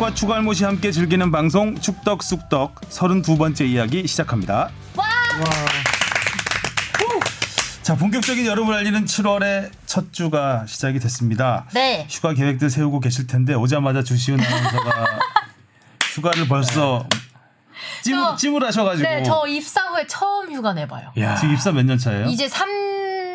축덕과 추갈못이 함께 즐기는 방송 축덕 쑥덕 32번째 이야기 시작합니다. 자 본격적인 여름을 알리는 7월의 첫 주가 시작이 됐습니다. 네. 휴가 계획들 세우고 계실 텐데 오자마자 주시은 아나운서가 휴가를 벌써 찜, 저- 찜을 하셔가지고 네, 저 입사 후에 처음 휴가 내봐요. 야, 지금 입사 몇 년 차예요? 이제 3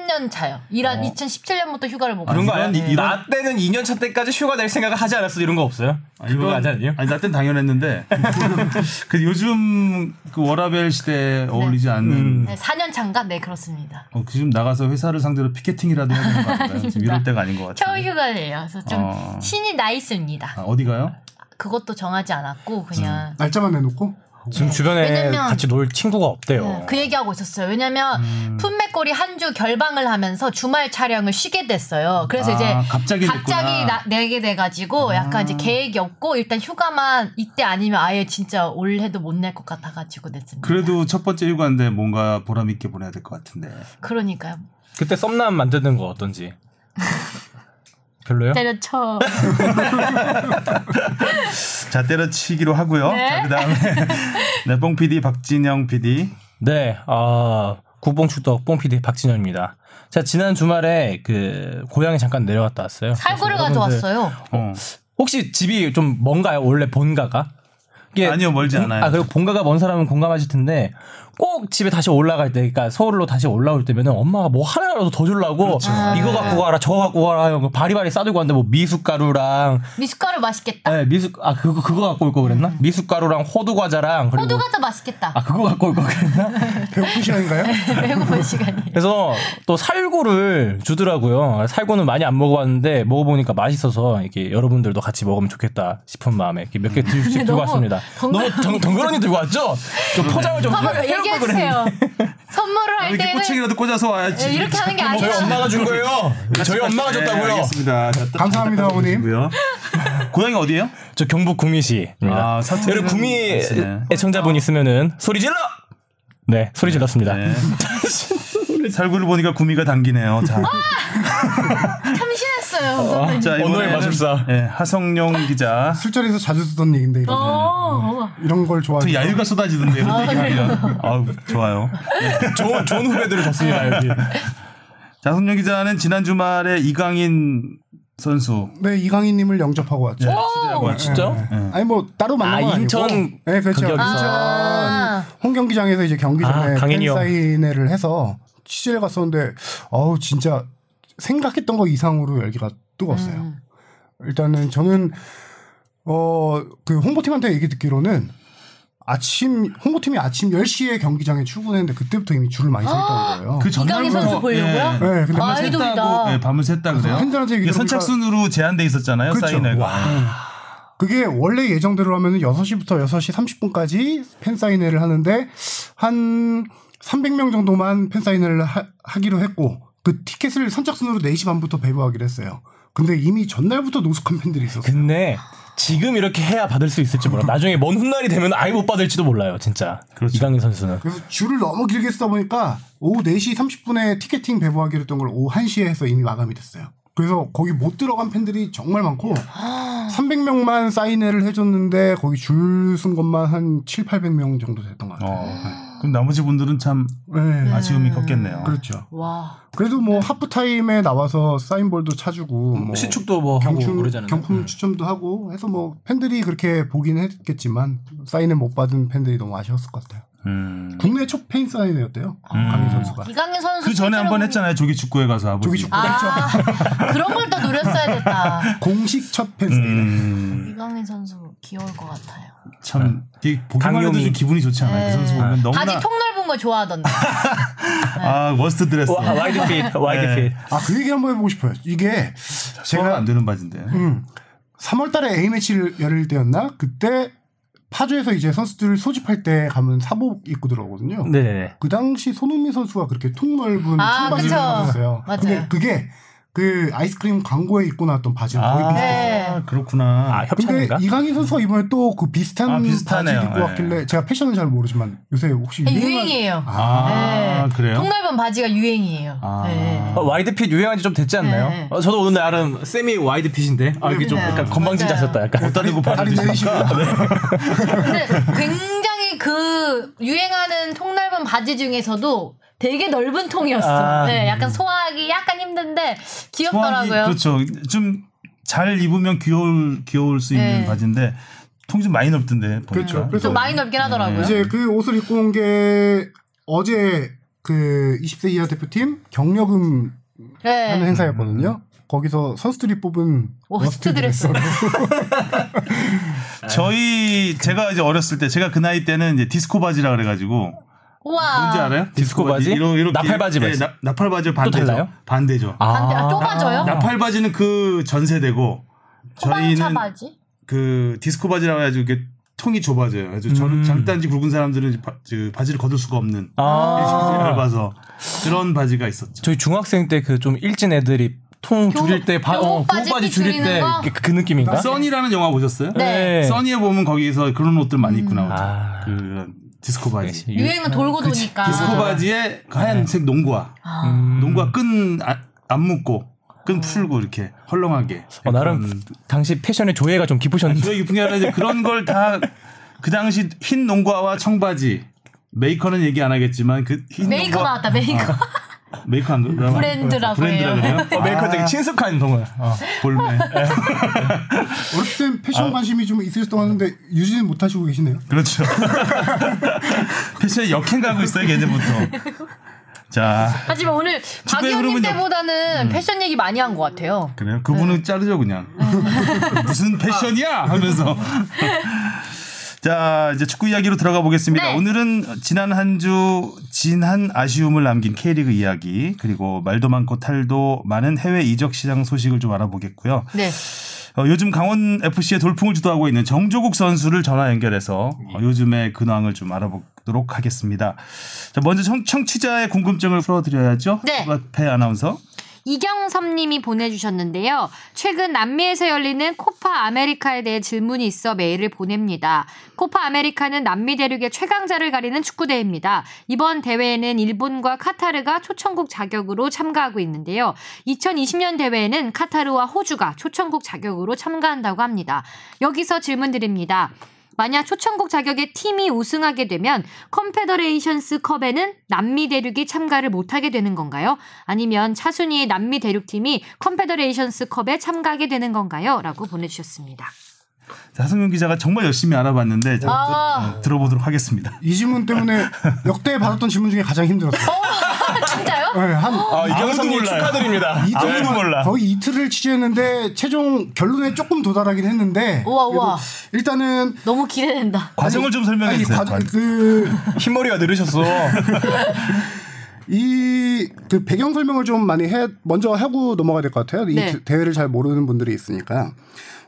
년 차요. 일한 2017년부터 휴가를 못 그런 가요. 거 아니야? 이런, 나 때는 2년 차 때까지 휴가 낼 생각을 하지 않았어 이런 거 없어요? 아, 그거 이건- 하지 않아요? 아니 나땐 당연했는데 그 요즘 그 워라벨 시대에 어울리지 않는 네, 4년 차인가? 네, 그렇습니다. 어, 지금 나가서 회사를 상대로 피켓팅이라도 해야 되는 거 아닌가요? 지금 이럴 때가 아닌 것 같아요. 처음 휴가예요. 그래서 좀 어. 신이 나 있습니다. 아, 어디 가요? 그것도 정하지 않았고 그냥 날짜만 내놓고 지금 주변에 왜냐면- 같이 놀 친구가 없대요. 네, 그 얘기하고 있었어요. 왜냐면 음. 품맥골이 한 주 결방을 하면서 주말 촬영을 쉬게 됐어요. 그래서 아, 이제 갑자기 갑자기. 나- 내게 돼가지고 약간 이제 계획이 없고 일단 휴가만 이때 아니면 아예 진짜 올해도 못 낼 것 같아가지고 냈습니다. 그래도 첫 번째 휴가인데 뭔가 보람 있게 보내야 될 것 같은데. 그러니까요. 그때 썸남 만드는 거 어떤지. 별로요? 때려쳐. 자 때려치기로 하고요. 네. 자 그다음에 네, 뽕 PD 박진영 PD. 네, 아 구봉축덕 뽕피디 박진현입니다. 자 지난 주말에 그 고향에 잠깐 내려갔다 왔어요. 살구를 가져왔어요. 어. 혹시 집이 좀 먼가요? 원래 본가가? 아니요, 멀지 본- 않아요. 아 그리고 본가가 먼 사람은 공감하실 텐데 꼭 집에 다시 올라갈 때, 그러니까 서울로 다시 올라올 때면은 엄마가 뭐 하나라도 더 주려고 그렇죠. 이거 갖고 가라, 저거 갖고 가라, 이거 바리바리 싸들고 왔는데 뭐 미숫가루랑 미숫가루 맛있겠다. 네, 미숫 아 그거 그거 갖고 올 거 그랬나? 미숫가루랑 호두 과자랑 그리고 호두 과자 맛있겠다. 아 그거 갖고 올 거 그랬나? 배고픈 시간인가요? 배고픈 시간이. 그래서 또 살구를 주더라고요. 살구는 많이 안 먹어봤는데 먹어보니까 맛있어서 이렇게 여러분들도 같이 먹으면 좋겠다 싶은 마음에 이렇게 몇개 들고 왔습니다. 너무 덩, 덩그러니 들고 왔죠? 좀 포장을 좀 해- 얘기해 해놓고 주세요. 선물을 할 이렇게 때는 꼬챙이라도 꽂아서 와야지. 네, 이렇게 하는 게 그랬는데. 저희 아니라 엄마가 준 거예요. 저희 엄마가 네, 줬다고요. 알겠습니다. 자, 또 감사합니다, 어머님. 고향이 어디예요? 저 경북 구미시입니다. 아, 사투리는 여러분 구미. 애청자분 있으면은 소리 질러. 네, 소리 질렀습니다. 네. 살구를 보니까 구미가 당기네요. 자, 참신 했어요. 선생님. 자 오늘의 마술사. 네, 하성룡 기자. 술자리에서 자주 듣던 얘기인데 이런, 어, 이런 걸또 좋아해요. 야유가 쏟아지던데 이런 얘기 하면. 아우 좋아요. 좋은 좋은 후배들을 줬습니다 여기. 자, 성룡 기자는 지난 주말에 이강인 선수 네 이강인님을 영접하고 왔죠. 왔죠. 진짜? 네. 아니 뭐 따로 만난 아, 건 아니고. 인천 네 그렇죠. 인천 아. 홍경기장에서 이제 경기 전에 아. 사인회를 해서 취재를 갔었는데 어우 진짜 생각했던 거 이상으로 열기가 뜨거웠어요. 음. 일단은 저는 어 그 홍보팀한테 얘기 듣기로는 아침 홍보팀이 아침 10시에 경기장에 출근했는데 그때부터 이미 줄을 많이 서 있다는 거예요. 그 전날부터 선수 보려고요? 네, 근데 밤을 아이돌이다. 샜다고 네, 밤을 샜다 그래요. 팬들한테 얘기 선착순으로 제한돼 있었잖아요. 그렇죠. 사인회가. 그게 원래 예정대로 하면 6시부터 6시 30분까지 팬 사인회를 하는데 한 300명 정도만 팬 사인회를 하, 하기로 했고 그 티켓을 선착순으로 4시 반부터 배부하기로 했어요. 근데 이미 전날부터 노숙한 팬들이 있었어요. 근데 지금 이렇게 해야 받을 수 있을지 몰라. 나중에 먼 훗날이 되면 아예 못 받을지도 몰라요, 진짜. 그렇죠. 이강인 선수는. 그래서 줄을 너무 길게 쓰다 보니까 오후 4시 30분에 티켓팅 배부하기로 했던 걸 오후 1시에 해서 이미 마감이 됐어요. 그래서 거기 못 들어간 팬들이 정말 많고 300명만 사인회를 해줬는데 거기 줄 쓴 것만 한 7, 800명 정도 됐던 것 같아요. 어. 그럼 나머지 분들은 참 네. 아쉬움이 컸겠네요. 그렇죠. 와. 그래도 뭐 하프 타임에 나와서 사인볼도 차주고 뭐 시축도 뭐 하고 경품, 그러잖아요. 경품 추첨도 하고 해서 뭐 팬들이 그렇게 보긴 했겠지만 사인을 못 받은 팬들이 너무 아쉬웠을 것 같아요. 음. 국내 첫 팬 사인회였대요. 강인 선수가. 이강인 선수 그 전에 한 번 했잖아요. 조기 축구에 가서 아버지. 조기 축구. 아 그런 걸 더 노렸어야 됐다. 공식 첫 팬 사인회. 음. 이강인 선수 귀여울 것 같아요. 참 되게 보기만 해도. 좀 기분이 좋지 않아요? 그 선수 보면 너무나 바지 통 넓은 거 좋아하던데. 아 worst dresser. 와, wide fit, wide 네. fit. 아 그 얘기 한번 해보고 싶어요. 이게 제가 제가 안 되는 바지인데. 음, 3월달에 A 매치를 열릴 때였나 그때 파주에서 이제 선수들 소집할 때 가면 사복 입고 들어오거든요. 네네네. 그 당시 손흥민 선수가 그렇게 통 넓은 아, 청바지를 그쵸. 입었어요. 맞아요. 근데 그게 그 아이스크림 광고에 입고 나왔던 바지랑 거의 아, 비슷해요. 네. 그렇구나. 아, 근데 협찬인가? 이강인 선수가 이번에 또 그 비슷한 아, 비슷하네요. 바지 입고 네. 왔길래 제가 패션은 잘 모르지만 요새 혹시 네, 유행한- 유행이에요. 아, 네. 그래요? 통넓은 바지가 유행이에요. 아. 네. 어, 와이드핏 유행한 지 좀 됐지 않나요? 네. 어, 저도 오늘 나름 세미 와이드핏인데 아, 이게 좀 네. 약간 건방진 맞아요. 자세였다 약간. 옷다리고 다리 내리시고 근데 굉장히 그 유행하는 통넓은 바지 중에서도 되게 넓은 통이었어. 아. 네, 약간 소화하기 약간 힘든데 귀엽더라고요. 소화기, 그렇죠. 좀 잘 입으면 귀여울 귀여울 수 있는 네. 바지인데 통 좀 많이 넓던데 보니까. 그렇죠. 그래서 좀 많이 넓긴 하더라고요. 이제 그 옷을 입고 온 게 어제 그 20세 이하 대표팀 격려금 네. 하는 행사였거든요. 거기서 선수들이 뽑은 worst dresser. 저희 제가 이제 어렸을 때 제가 그 나이 때는 이제 디스코 바지라 그래가지고 우와. 뭔지 알아요? 디스코 바지? 이러- 이렇게 나팔 바지 네. 나, 나팔 바지 반대죠. 달라요? 반대죠. 반대, 아, 좁아져요? 나팔 바지는 그 전세대고 저희는 바지? 그 디스코 바지라고 해가지고 이게 통이 좁아져요. 그래서 저 음. 장단지 굵은 사람들은 바, 그 바지를 걷을 수가 없는 아. 얇아서 그런 바지가 있었죠. 저희 중학생 때 그 좀 일진 애들이 통 교- 줄일 때 바, 어, 교복바지 줄일 때 거? 그, 그 느낌인가? 써니라는 영화 보셨어요? 네. 써니에 보면 거기서 그런 옷들 많이 입고 나오죠. 아. 그 디스코 바지. 역시 유행은 돌고 도니까. 디스코 바지에 하얀색 농구화, 아. 음. 농구화 끈 안 묶고 끈 풀고 이렇게 헐렁하게. 어, 나름 당시 패션의 조예가 좀 깊으셨는데. 저희 깊은 게 아니라 그런 걸 다 그 당시 흰 농구화와 청바지 메이커는 얘기 안 하겠지만 그 흰 메이커 나왔다, 메이커. 메이커 안 그래요? 브랜드라고 브랜드라 해요. 그래요? 어, 메이커 되게 친숙한 동을. 어. 볼매. 어렸을 땐 패션 관심이 좀 있으셨다고 하는데 유지는 못 하시고 계시네요. 그렇죠. 패션에 역행 가고 있어요 예전부터. 자 하지만 오늘 박 의원님 흐름은요. 때보다는 패션 얘기 많이 한 것 같아요. 그래요? 그분은 자르죠 그냥. 무슨 패션이야 하면서. 자 이제 축구 이야기로 들어가 보겠습니다. 네. 오늘은 지난 한 주 진한 아쉬움을 남긴 K리그 이야기 그리고 말도 많고 탈도 많은 해외 이적 시장 소식을 좀 알아보겠고요. 네. 어, 요즘 강원 FC의 돌풍을 주도하고 있는 정조국 선수를 전화 연결해서 어, 요즘의 근황을 좀 알아보도록 하겠습니다. 자, 먼저 청, 청취자의 궁금증을 풀어드려야죠. 네. 배 아나운서. 이경섭님이 보내주셨는데요. 최근 남미에서 열리는 코파 아메리카에 대해 질문이 있어 메일을 보냅니다. 코파 아메리카는 남미 대륙의 최강자를 가리는 축구대회입니다. 이번 대회에는 일본과 카타르가 초청국 자격으로 참가하고 있는데요. 2020년 대회에는 카타르와 호주가 초청국 자격으로 참가한다고 합니다. 여기서 질문 드립니다. 만약 초청국 자격의 팀이 우승하게 되면 컨페더레이션스 컵에는 남미 대륙이 참가를 못하게 되는 건가요? 아니면 차순위의 남미 대륙팀이 컨페더레이션스 컵에 참가하게 되는 건가요? 라고 보내주셨습니다. 자, 하승윤 기자가 정말 열심히 알아봤는데 자, 아. 어, 들어보도록 하겠습니다. 이 질문 때문에 역대 받았던 질문 중에 가장 힘들었어요. 진짜요? 네, 한 아, 이경섭님 몰라요. 축하드립니다. 이틀 아무도 몰라. 거의 이틀을 취재했는데 최종 결론에 조금 도달하긴 했는데 우와, 우와. 일단은 너무 기대된다. 과정을 좀 설명해 아니, 주세요. 과정- 그 흰머리가 늘으셨어. 이 그 배경 설명을 좀 많이 해 먼저 하고 넘어가야 될 것 같아요. 이 네. 대- 대회를 잘 모르는 분들이 있으니까.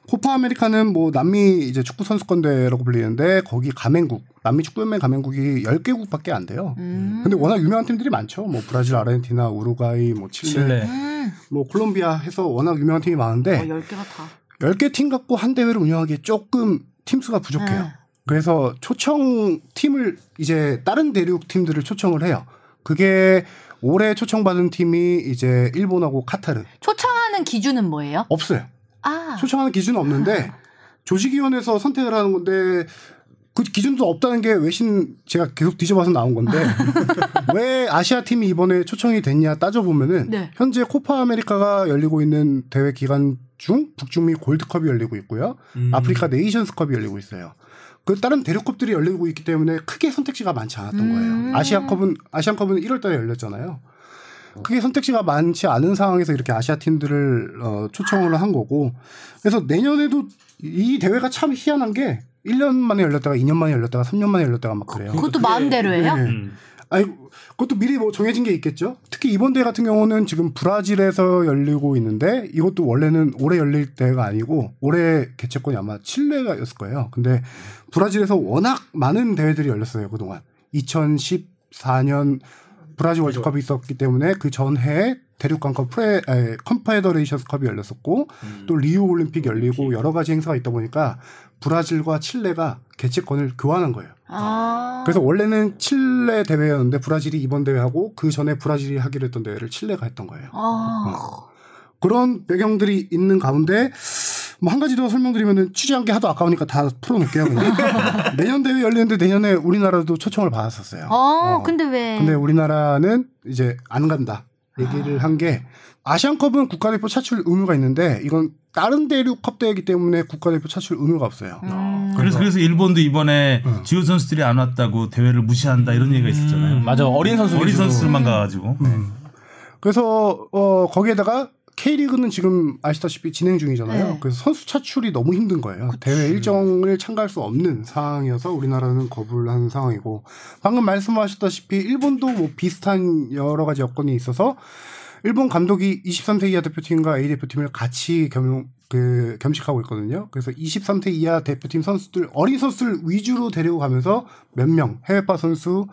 코파 아메리카는 뭐 남미 이제 축구 선수권 대회라고 불리는데 거기 가맹국 남미 축구연맹 가맹국이 10개국밖에 안 돼요. 음. 근데 워낙 유명한 팀들이 많죠. 뭐 브라질, 아르헨티나, 우루과이, 뭐 칠레, 칠레. 음. 뭐 콜롬비아 해서 워낙 유명한 팀이 많은데 어, 10개가 다. 10개 팀 갖고 한 대회를 운영하기에 조금 팀 수가 부족해요. 네. 그래서 초청 팀을 이제 다른 대륙 팀들을 초청을 해요. 그게 올해 초청받은 팀이 이제 일본하고 카타르 초청하는 기준은 뭐예요? 없어요. 아. 초청하는 기준은 없는데 조직위원회에서 선택을 하는 건데 그 기준도 없다는 게 외신 제가 계속 뒤져봐서 나온 건데 왜 아시아 팀이 이번에 초청이 됐냐 따져보면은 네. 현재 코파 아메리카가 열리고 있는 대회 기간 중 북중미 골드컵이 열리고 있고요. 아프리카 네이션스컵이 열리고 있어요. 그 다른 대륙컵들이 열리고 있기 때문에 크게 선택지가 많지 않았던 음. 거예요. 아시아컵은 아시안컵은 1월달에 열렸잖아요. 크게 선택지가 많지 않은 상황에서 이렇게 아시아 팀들을 어, 초청을 한 거고 그래서 내년에도 이 대회가 참 희한한 게 1년 만에 열렸다가 2년 만에 열렸다가 3년 만에 열렸다가 막 그래요. 그것도 마음대로예요? 네. 음. 아니 그것도 미리 뭐 정해진 게 있겠죠. 특히 이번 대회 같은 경우는 지금 브라질에서 열리고 있는데 이것도 원래는 올해 열릴 대회가 아니고 올해 개최권이 아마 칠레가였을 거예요. 근데 브라질에서 워낙 많은 대회들이 열렸어요 그동안. 2014년 브라질 월드컵이 있었기 때문에 그 전해에 대륙간컵 pre 에, 컨페더레이션스컵이 열렸었고 또 리우 올림픽 열리고 여러 가지 행사가 있다 보니까 브라질과 칠레가 개최권을 교환한 거예요. 아. 그래서 원래는 칠레 대회였는데 브라질이 이번 대회하고 그 전에 브라질이 하기로 했던 대회를 칠레가 했던 거예요. 아. 그런 배경들이 있는 가운데 뭐 한 가지 더 설명드리면은 취재한 게 하도 아까우니까 다 풀어놓을게요. 그냥. 내년 대회 열리는데 내년에 우리나라도 초청을 받았었어요. 어, 어. 근데 왜? 근데 우리나라는 이제 안 간다 얘기를 한게 아시안컵은 국가대표 차출 의무가 있는데 이건 다른 대륙컵 대회이기 때문에 국가대표 차출 의무가 없어요. 음. 그래서 그래서 일본도 이번에 응. 주요 선수들이 안 왔다고 대회를 무시한다 이런 얘기가 있었잖아요. 음, 맞아 어린 선수 어린. 선수들만 가가지고 그래서 어 거기에다가 K리그는 지금 아시다시피 진행 중이잖아요. 네. 그래서 선수 차출이 너무 힘든 거예요. 대회 일정을 참가할 수 없는 상황이어서 우리나라는 거부를 한 상황이고 방금 말씀하셨다시피 일본도 뭐 비슷한 여러 가지 여건이 있어서 일본 감독이 23세 이하 대표팀과 A 대표팀을 같이 겸, 그, 겸식하고 있거든요. 그래서 23세 이하 대표팀 선수들, 어린 선수들 위주로 데리고 가면서 몇 명, 해외파 선수,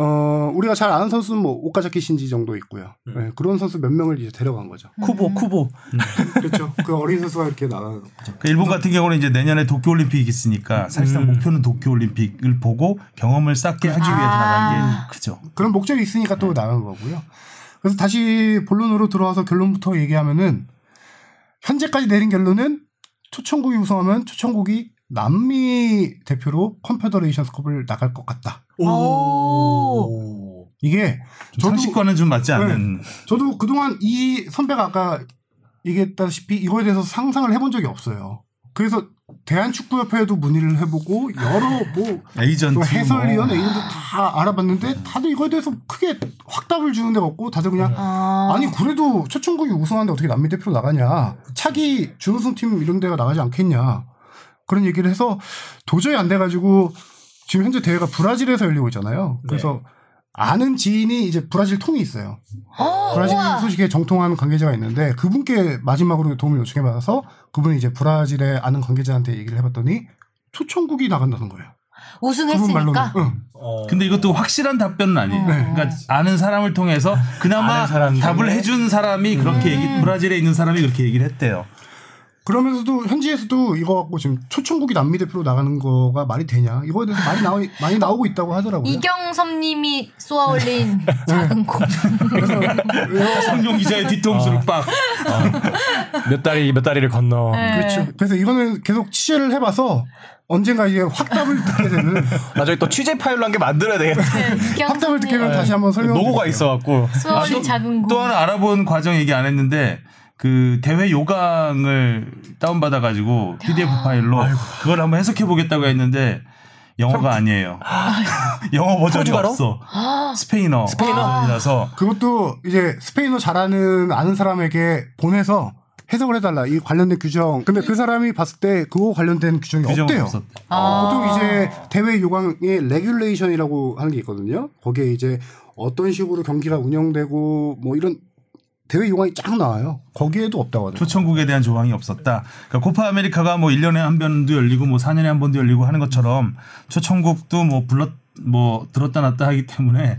어, 우리가 잘 아는 선수는 뭐, 오카자키 신지 정도 있고요. 네, 그런 선수 몇 명을 이제 데려간 거죠. 쿠보 쿠보 그렇죠. 그 어린 선수가 이렇게 나가는 거죠. 그러니까 일본 같은 경우는 이제 내년에 도쿄 올림픽이 있으니까 사실상 목표는 도쿄 올림픽을 보고 경험을 쌓게 하기 위해서 나간 게 크죠. 그런 목적이 있으니까 또 나간 거고요. 그래서 다시 본론으로 들어와서 결론부터 얘기하면은 현재까지 내린 결론은 초청국이 우승하면 초청국이 남미 대표로 컨페더레이션스컵을 나갈 것 같다. 오. 이게 좀 상식과는 좀 맞지 않는 저도 그동안 이 선배가 아까 얘기했다시피 이거에 대해서 상상을 해본 적이 없어요. 그래서 대한축구협회에도 문의를 해보고 여러 뭐 에이전트 또 뭐. 해설위원 이런 데다 알아봤는데 다들 이거에 대해서 크게 확답을 주는 데가 없고 다들 그냥 아. 아니 그래도 초청국이 우승하는데 어떻게 남미 대표로 나가냐 차기 준우승 팀 이런 데가 나가지 않겠냐 그런 얘기를 해서 도저히 안 돼가지고 지금 현재 대회가 브라질에서 열리고 있잖아요 그래서 아는 지인이 이제 브라질 통이 있어요 어, 브라질 우와. 소식에 정통한 관계자가 있는데 그분께 마지막으로 도움을 요청해 받아서 그분이 이제 브라질의 아는 관계자한테 얘기를 해봤더니 초청국이 나간다는 거예요 그분 말로는 우승했으니까. 응. 근데 이것도 확실한 답변은 아니에요. 네. 그러니까 아는 사람을 통해서 그나마 답을? 해준 사람이 그렇게 음. 얘기, 브라질에 있는 사람이 그렇게 얘기를 했대요. 그러면서도 현지에서도 이거 갖고 지금 초청국이 남미 대표로 나가는 거가 말이 되냐 이거에 대해서 많이 나오 많이 나오고 있다고 하더라고요. 이경섭님이 쏘아올린 작은 공. 성룡 기자의 뒤통수를 빡. 몇 다리 몇 다리를 건너 네. 그렇죠. 그래서 이거는 계속 취재를 해봐서 언젠가 이제 확답을 듣게 되는 나중에 또 취재 파일로 한개 만들어야 되겠다 확답을 듣게 되면 다시 한번 설명. 노고가 있어갖고 쏘아올린 작은 공. 또 하나 알아본 과정 얘기 안 했는데 그 대회 요강을 다운받아 가지고 PDF 파일로 그걸 한번 해석해 보겠다고 했는데 영어가 아니에요. 영어 버전이? 없어. 스페인어. 스페인어라서 그것도 이제 스페인어 잘하는 아는 사람에게 보내서 해석을 해달라 이 관련된 규정. 근데 그 사람이 봤을 때 그거 관련된 규정이 없대요. 없었대. 아. 보통 이제 대회 요강에 regulation이라고 하는 게 있거든요. 거기에 이제 어떤 식으로 경기가 운영되고 뭐 이런 대회 요강이 쫙 나와요. 거기에도 없다고 하더라고요. 초청국에 대한 조항이 없었다. 그러니까 코파 아메리카가 뭐 1년에 한 번도 열리고 뭐 4년에 한 번도 열리고 하는 것처럼 초청국도 뭐 불렀 뭐 들었다 놨다 하기 때문에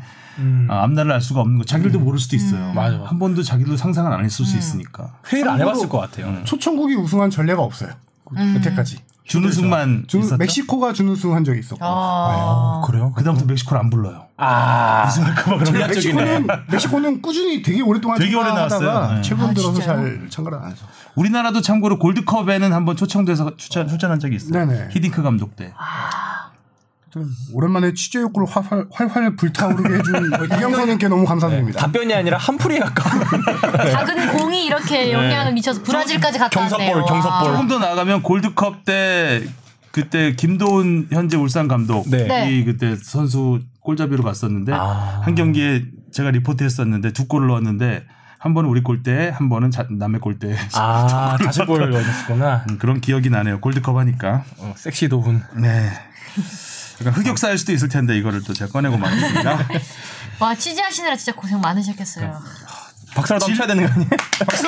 아, 앞날을 알 수가 없는 거. 자기들도 모를 수도 있어요. 맞아. 한 번도 자기도 상상을 안 했을 수 있으니까. 회의를 안 해봤을 것 같아요 초청국이 우승한 전례가 없어요. 여태까지. 준우승만 준- 있었죠. 멕시코가 준우승 한 적이 있었고. 아. 그래요? 그다음부터 멕시코를 안 불러요. 아 우승할까봐 그런 멕시코는 멕시코는 꾸준히 되게 오랫동안 되게 오래 나왔어요. 네. 최근 아, 들어서? 잘 참가를 안 하죠. 우리나라도 참고로 골드컵에는 한번 초청돼서 출전, 출전한 적이 있어요. 네네. 히딩크 감독 때. 좀 오랜만에 취재 욕구를 활활, 활활 불타오르게 해준 이경선님께 너무 감사드립니다. 답변이 아니라 한풀이에 가까운 작은 공이 이렇게 영향을 미쳐서 브라질까지 갔다 왔네요. 경사볼, 경사볼. 와. 조금 더 나가면 골드컵 때 그때 김도훈 현재 울산 감독 네. 네. 이 그때 선수 골잡이로 갔었는데 아. 한 경기에 제가 리포트했었는데 두 골을 넣었는데 한 번은 우리 골대 한 번은 자- 남의 골대 아 자책골을 넣으셨구나 음, 그런 기억이 나네요 골드컵 하니까 어, 섹시 도훈 네 약간 흑역사일 수도 있을 텐데 이거를 또 제가 꺼내고 말했습니다 와 취재하시느라 진짜 고생 많으셨겠어요. 박사라도 한번 쳐야 되는 거 아니에요? 박수!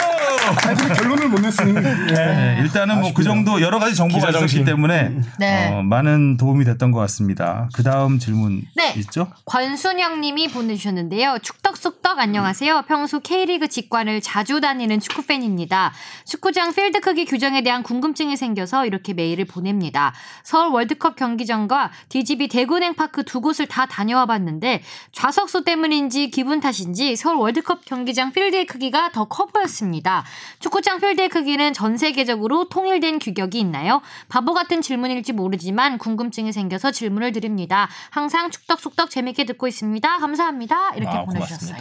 아직 결론을 못 냈으니. 네, 일단은 뭐 그 정도 여러 가지 정보가 있었기. 때문에 네. 어, 많은 도움이 됐던 것 같습니다. 그 다음 질문 네. 있죠? 권순영님이 보내주셨는데요. 축덕숙덕 안녕하세요. 평소 K리그 직관을 자주 다니는 축구팬입니다. 축구장 필드 크기 규정에 대한 궁금증이 생겨서 이렇게 메일을 보냅니다. 서울 월드컵 경기장과 DGB 대구냉파크 두 곳을 다 다녀와 봤는데 좌석수 때문인지 기분 탓인지 서울 월드컵 경기장 필드의 크기가 더 커 보였습니다. 축구장 필드의 크기는 전 세계적으로 통일된 규격이 있나요? 바보 같은 질문일지 모르지만 궁금증이 생겨서 질문을 드립니다. 항상 축덕숙덕 재밌게 듣고 있습니다. 감사합니다. 이렇게 아, 보내주셨어요.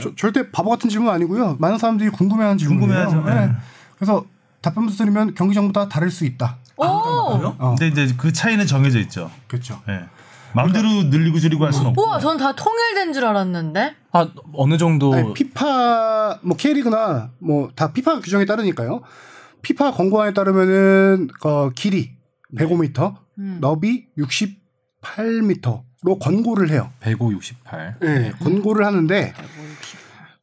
저- 절대 바보 같은 질문 아니고요. 많은 사람들이 궁금해하는 질문이에요. 네. 네. 그래서 답변부터 드리면 경기장마다 다를 수 있다. 오! 어. 근데 이제 그 차이는 정해져 있죠. 그렇죠. 예. 마음대로 늘리고 줄이고 할 수는 없고. 우와, 전 다 통일된 줄 알았는데. 아 어느 정도 아니, 피파 뭐 K리그나 뭐 다 피파 규정에 따르니까요. 피파 권고안에 따르면은 어, 길이 105m, 음. 너비 68m로 권고를 해요. 105, 68. 네, 권고를 하는데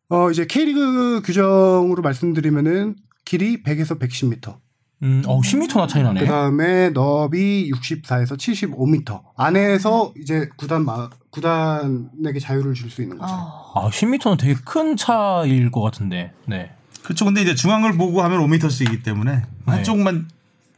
어 이제 K리그 규정으로 말씀드리면은 길이 100에서 110m. 음, 어 10m나 차이 나네. 그다음에 너비 64에서 75m 안에서 이제 구단 마, 구단에게 자유를 줄 수 있는 거죠. 어. 아 10m는 되게 큰 차일 것 같은데. 네. 그렇죠. 근데 이제 중앙을 보고 하면 5m씩이기 때문에 한쪽만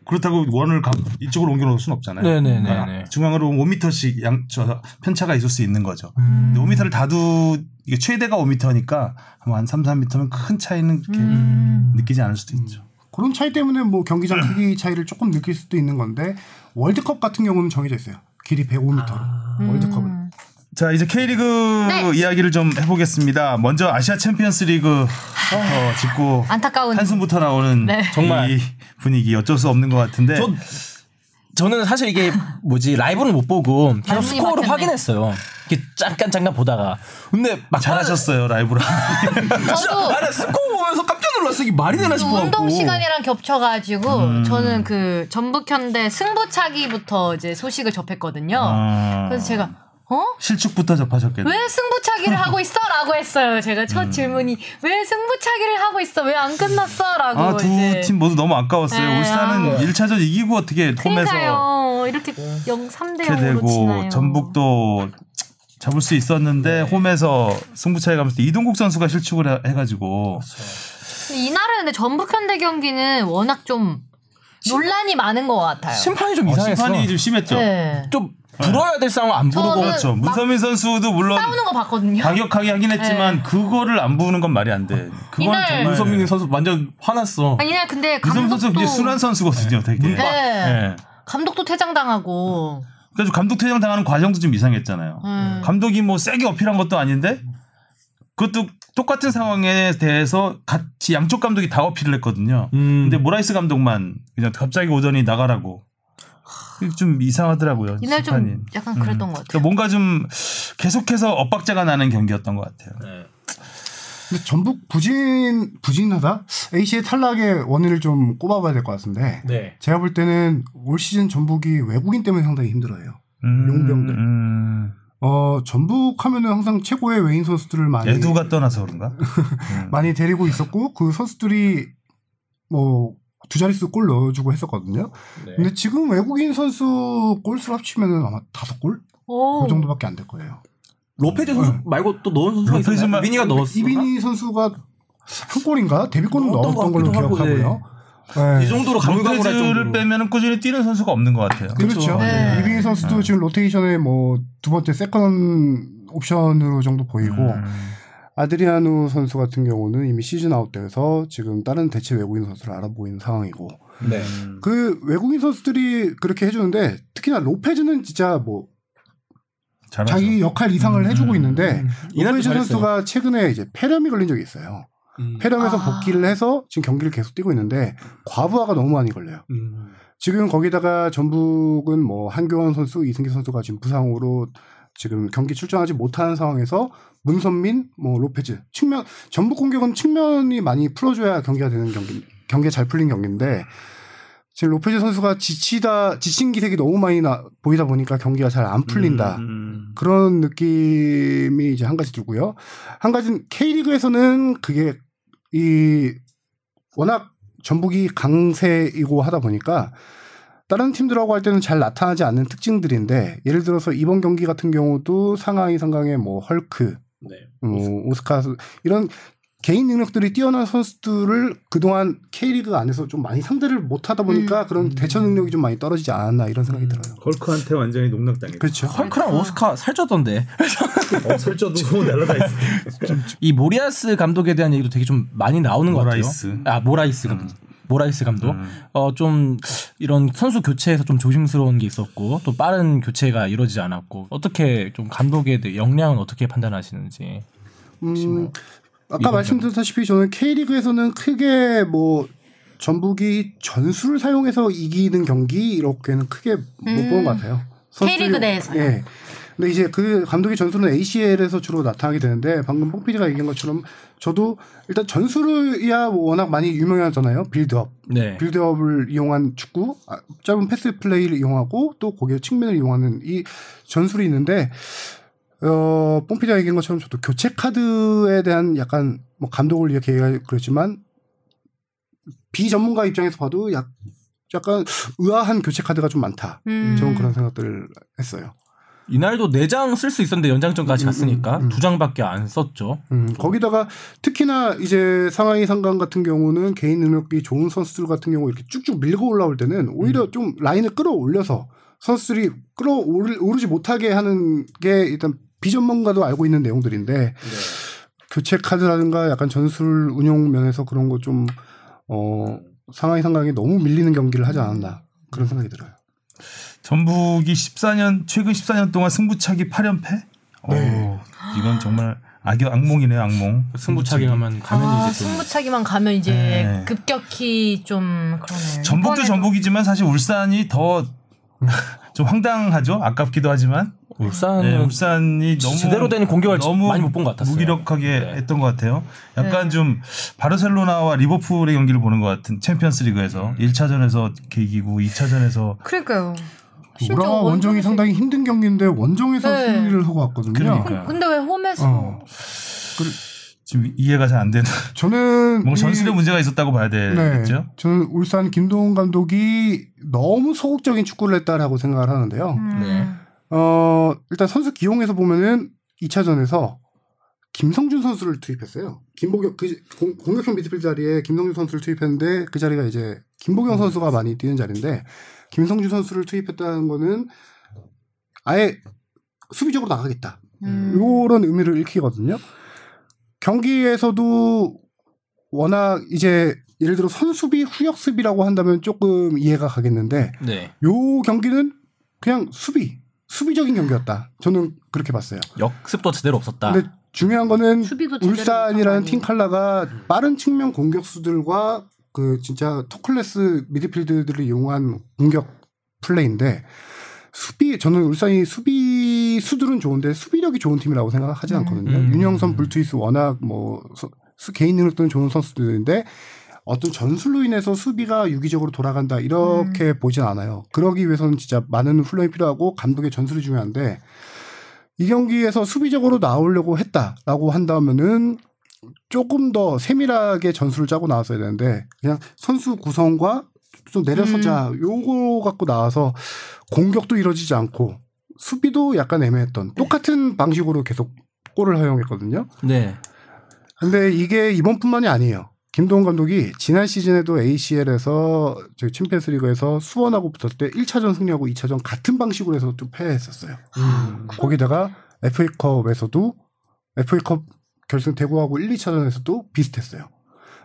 그렇다고 원을 가- 이쪽으로 옮겨 놓을 수는 없잖아요. 네네네네. 그러니까 중앙으로 5m씩 양, 저, 편차가 있을 수 있는 거죠. 음. 근데 5m를 다도 이게 최대가 5m니까 한 3, 4m면 큰 차이는 음. 느끼지 않을 수도 있죠. 그런 차이 때문에 뭐 경기장 크기 차이를 조금 느낄 수도 있는 건데 월드컵 같은 경우는 정해져 있어요. 길이 105m로 월드컵은. 음. 자 이제 K리그 네. 이야기를 좀 해보겠습니다. 먼저 아시아 챔피언스리그 어, 짚고 안타까운. 한숨부터 나오는 네. 정말. 이 분위기 어쩔 수 없는 것 같은데 저 저는 사실 이게 뭐지 라이브는 못 보고 계속 스코어를. 확인했어요. 이렇게 잠깐 잠깐 보다가 근데 막 잘하셨어요 라이브로. 저도 나는 스코어 보면서 깜짝 놀랐어. 이게 말이 되나 그 싶어 운동 시간이랑 겹쳐가지고 음. 저는 그 전북현대 승부차기부터 이제 소식을 접했거든요. 아, 그래서 제가 어? 실축부터 접하셨겠네. 왜 승부차기를 하고 있어 라고 했어요. 제가 첫 음. 질문이 왜 승부차기를 하고 있어? 왜 안 끝났어 라고 아, 두. 팀 모두 너무 아까웠어요. 네, 울산은 아. 1차전 이기고 어떻게 홈에서. 이렇게 0 3대 이렇게 0으로 되고 치나요. 전북도 잡을 수 있었는데 홈에서 승부차에 가면서 이동국 선수가 실축을 해- 해가지고 근데 이날은 근데 전북 현대 경기는 워낙 좀 논란이 많은 것 같아요. 심판이 좀 어, 이상했어. 심판이 좀 심했죠. 네. 좀 불어야 될 상황 안 부르고 그렇죠. 막 문서민 선수도 물론 싸우는 거 봤거든요. 가격하게 하긴 했지만 그거를 안 부으는 건 말이 안 돼. 그건 이날 정말 문선민 선수 완전 화났어. 아니 이날 근데 문선민 선수 감독도 굉장히 순한 선수거든요, 되게. 네. 예. 감독도 퇴장당하고 그래서 감독 퇴장 당하는 과정도 좀 이상했잖아요. 음. 감독이 뭐 세게 어필한 것도 아닌데 그것도 똑같은 상황에 대해서 같이 양쪽 감독이 다 어필을 했거든요. 음. 근데 모라이스 감독만 그냥 갑자기 오더니 나가라고. 좀 이상하더라고요. 이날 좀 심판이. 약간 그랬던 것 같아요. 그러니까 뭔가 좀 계속해서 엇박자가 나는 경기였던 것 같아요. 근데 전북 부진 부진하다? AC의 탈락의 원인을 좀 꼽아봐야 될 것 같은데 네. 제가 볼 때는 올 시즌 전북이 외국인 때문에 상당히 힘들어요. 음, 용병들. 음. 어 전북 하면은 항상 최고의 외인 선수들을 많이 에두가 떠나서 그런가? 많이 데리고 있었고 그 선수들이 뭐 두 자릿수 골 넣어주고 했었거든요. 네. 근데 지금 외국인 선수 골수를 합치면은 아마 다섯 골? 오. 그 정도밖에 안 될 거예요. 로페즈 선수 말고 또 넣은 선수가 로페즈만- 있었나요? 이비니가 넣었어. 이비니 선수가 한 골인가 데뷔골은 넣었던 걸로 기억하고요. 네. 이 정도로 정도로. 빼면은 꾸준히 뛰는 선수가 없는 것 같아요. 그렇죠. 네. 이비니 선수도 지금 로테이션에 뭐 두 번째 second 옵션으로 정도 보이고 음. 아드리아누 선수 같은 경우는 이미 시즌 아웃 돼서 지금 다른 대체 외국인 선수를 알아보고 있는 상황이고 네. 그 외국인 선수들이 그렇게 해주는데 특히나 로페즈는 진짜 뭐 잘하죠. 자기 역할 이상을 음. 해주고 있는데 이날도 로페즈 잘했어요. 선수가 최근에 이제 폐렴이 걸린 적이 있어요. 음. 폐렴에서 아. 복귀를 해서 지금 경기를 계속 뛰고 있는데 과부하가 너무 많이 걸려요. 음. 지금 거기다가 전북은 뭐 한교원 선수, 이승기 선수가 지금 부상으로 지금 경기 출전하지 못하는 상황에서 문선민, 뭐 로페즈 측면 전북 공격은 측면이 많이 풀어줘야 경기가 되는 경기 경기가 잘 풀린 경기인데 지금 로페즈 선수가 지치다 지친 기색이 너무 많이 나, 보이다 보니까 경기가 잘 안 풀린다. 음. 그런 느낌이 이제 한 가지 들고요. 한 가지는 K리그에서는 그게 이 워낙 전북이 강세이고 하다 보니까 다른 팀들하고 할 때는 잘 나타나지 않는 특징들인데 예를 들어서 이번 경기 같은 경우도 상하이 상강의 뭐 헐크, 네. 뭐 오스카 이런 개인 능력들이 뛰어난 선수들을 그동안 K리그 안에서 좀 많이 상대를 못 하다 보니까 그런 대처 능력이 좀 많이 떨어지지 않았나 이런 생각이 들어요. 헐크한테 완전히 농락당했죠. 그렇죠. 헐크랑 오스카 살쪘던데. 어, 살쪄도 날라다 있어. 이 모리아스 감독에 대한 얘기도 되게 좀 많이 나오는 것 모라이스. 같아요. 아 모라이스 감독. 모라이스 감독. 음. 어 좀 이런 선수 교체에서 좀 조심스러운 게 있었고 또 빠른 교체가 이루어지지 않았고 어떻게 좀 감독의 대- 역량은 어떻게 판단하시는지. 음, 아까 말씀드렸다시피 저는 K리그에서는 크게 뭐 전북이 전술을 사용해서 이기는 경기 이렇게는 크게 못 보는 것 같아요. K리그 내에서요? 예. 근데 이제 그 감독의 전술은 ACL에서 주로 나타나게 되는데 방금 뽕피디가 얘기한 것처럼 저도 일단 전술이야 워낙 많이 유명하잖아요. 빌드업. 네. 빌드업을 이용한 축구, 아, 짧은 패스 플레이를 이용하고 또 거기에 측면을 이용하는 이 전술이 있는데 어, 뽕피디가 얘기한 것처럼 저도 교체 카드에 대한 약간 뭐 감독을 위해 계획 그랬지만 비전문가 입장에서 봐도 약, 약간 의아한 교체 카드가 좀 많다. 음. 저는 그런 생각들을 했어요. 이날도 네 장 쓸 수 있었는데 연장전까지 음, 갔으니까 음, 음. 두 장밖에 안 썼죠. 음, 거기다가 특히나 이제 상하이 상강 같은 경우는 개인 능력이 좋은 선수들 같은 경우 이렇게 쭉쭉 밀고 올라올 때는 오히려 음. 좀 라인을 끌어올려서 선수들이 끌어오르지 못하게 하는 게 일단 비전문가도 알고 있는 내용들인데 네. 교체 카드라든가 약간 전술 운용 면에서 그런 거 좀 어, 상하이 상강이 너무 밀리는 경기를 하지 않았나 그런 생각이 들어요. 전북이 14년 최근 14년 동안 승부차기 8연패? 네. 오, 이건 정말 악역 악몽이네요, 악몽. 승부차기 하면 가면 아, 이제 좀 승부차기만 가면 이제 네. 급격히 좀 그러네요. 전북도 전북이지만 사실 울산이 더 좀 황당하죠. 아깝기도 하지만 울산은 네, 울산이 너무 제대로 된 공격을 너무 많이 못 본 것 같았어요. 무기력하게 네. 했던 것 같아요. 약간 좀 바르셀로나와 리버풀의 경기를 보는 것 같은 챔피언스리그에서 1차전에서 이렇게 이기고 2차전에서 그러니까요. 우라 원정이 상당히 힘든 경기인데 원정에서 네. 승리를 하고 왔거든요. 그러니까요. 근데 왜 홈에서 어. 지금 이해가 잘 안 되는 저는 뭔가 이- 전술에 문제가 있었다고 봐야 네. 되겠죠. 저는 울산 김동훈 감독이 너무 소극적인 축구를 했다라고 생각을 하는데요. 음. 네. 어, 일단 선수 기용에서 보면은 2차전에서 김성준 선수를 투입했어요. 김보경 그 공, 공격형 미드필드 자리에 김성준 선수를 투입했는데 그 자리가 이제 김보경 선수가 많이 뛰는 자리인데 김성준 선수를 투입했다는 거는 아예 수비적으로 나가겠다. 음. 요런 의미를 읽히거든요. 경기에서도 워낙 이제 예를 들어 선수비 후역 수비라고 한다면 조금 이해가 가겠는데 네. 요 경기는 그냥 수비 수비적인 경기였다. 저는 그렇게 봤어요. 역습도 제대로 없었다. 근데 중요한 거는 울산이라는? 팀 칼라가 빠른 측면 공격수들과 그 진짜 토클래스 미드필드들을 이용한 공격 플레이인데 수비 저는 울산이 수비 수들은 좋은데 수비력이 좋은 팀이라고 생각하지 않거든요. 음. 윤영선, 불투이스 워낙 뭐 서- 수- 개인 능력들은 좋은 선수들인데 어떤 전술로 인해서 수비가 유기적으로 돌아간다 이렇게 보진 않아요. 그러기 위해서는 진짜 많은 훈련이 필요하고 감독의 전술이 중요한데 이 경기에서 수비적으로 나오려고 했다라고 한다면은 조금 더 세밀하게 전술을 짜고 나왔어야 되는데 그냥 선수 구성과 좀 내려서자 요거 갖고 나와서 공격도 이루어지지 않고 수비도 약간 애매했던 똑같은 방식으로 계속 골을 허용했거든요. 네. 근데 이게 이번뿐만이 아니에요. 김동훈 감독이 지난 시즌에도 ACL에서 저희 챔피언스 리그에서 수원하고 붙었을 때 1차전 승리하고 2차전 같은 방식으로 해서 좀 패했었어요. 거기다가 FA컵에서도 FA컵 결승 대구하고 1, 2차전에서도 비슷했어요.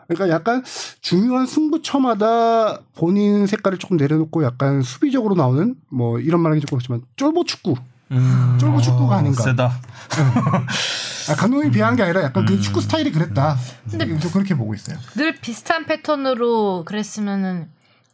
그러니까 약간 중요한 승부처마다 본인 색깔을 조금 내려놓고 약간 수비적으로 나오는 뭐 이런 말하기 조금 그렇지만 쫄보 축구, 음. 쫄보 축구가 아닌가. 세다. 아, 감독이 비하한 게 아니라 약간 그 축구 스타일이 그랬다. 근데- 저 그렇게 보고 있어요. 늘 비슷한 패턴으로 그랬으면은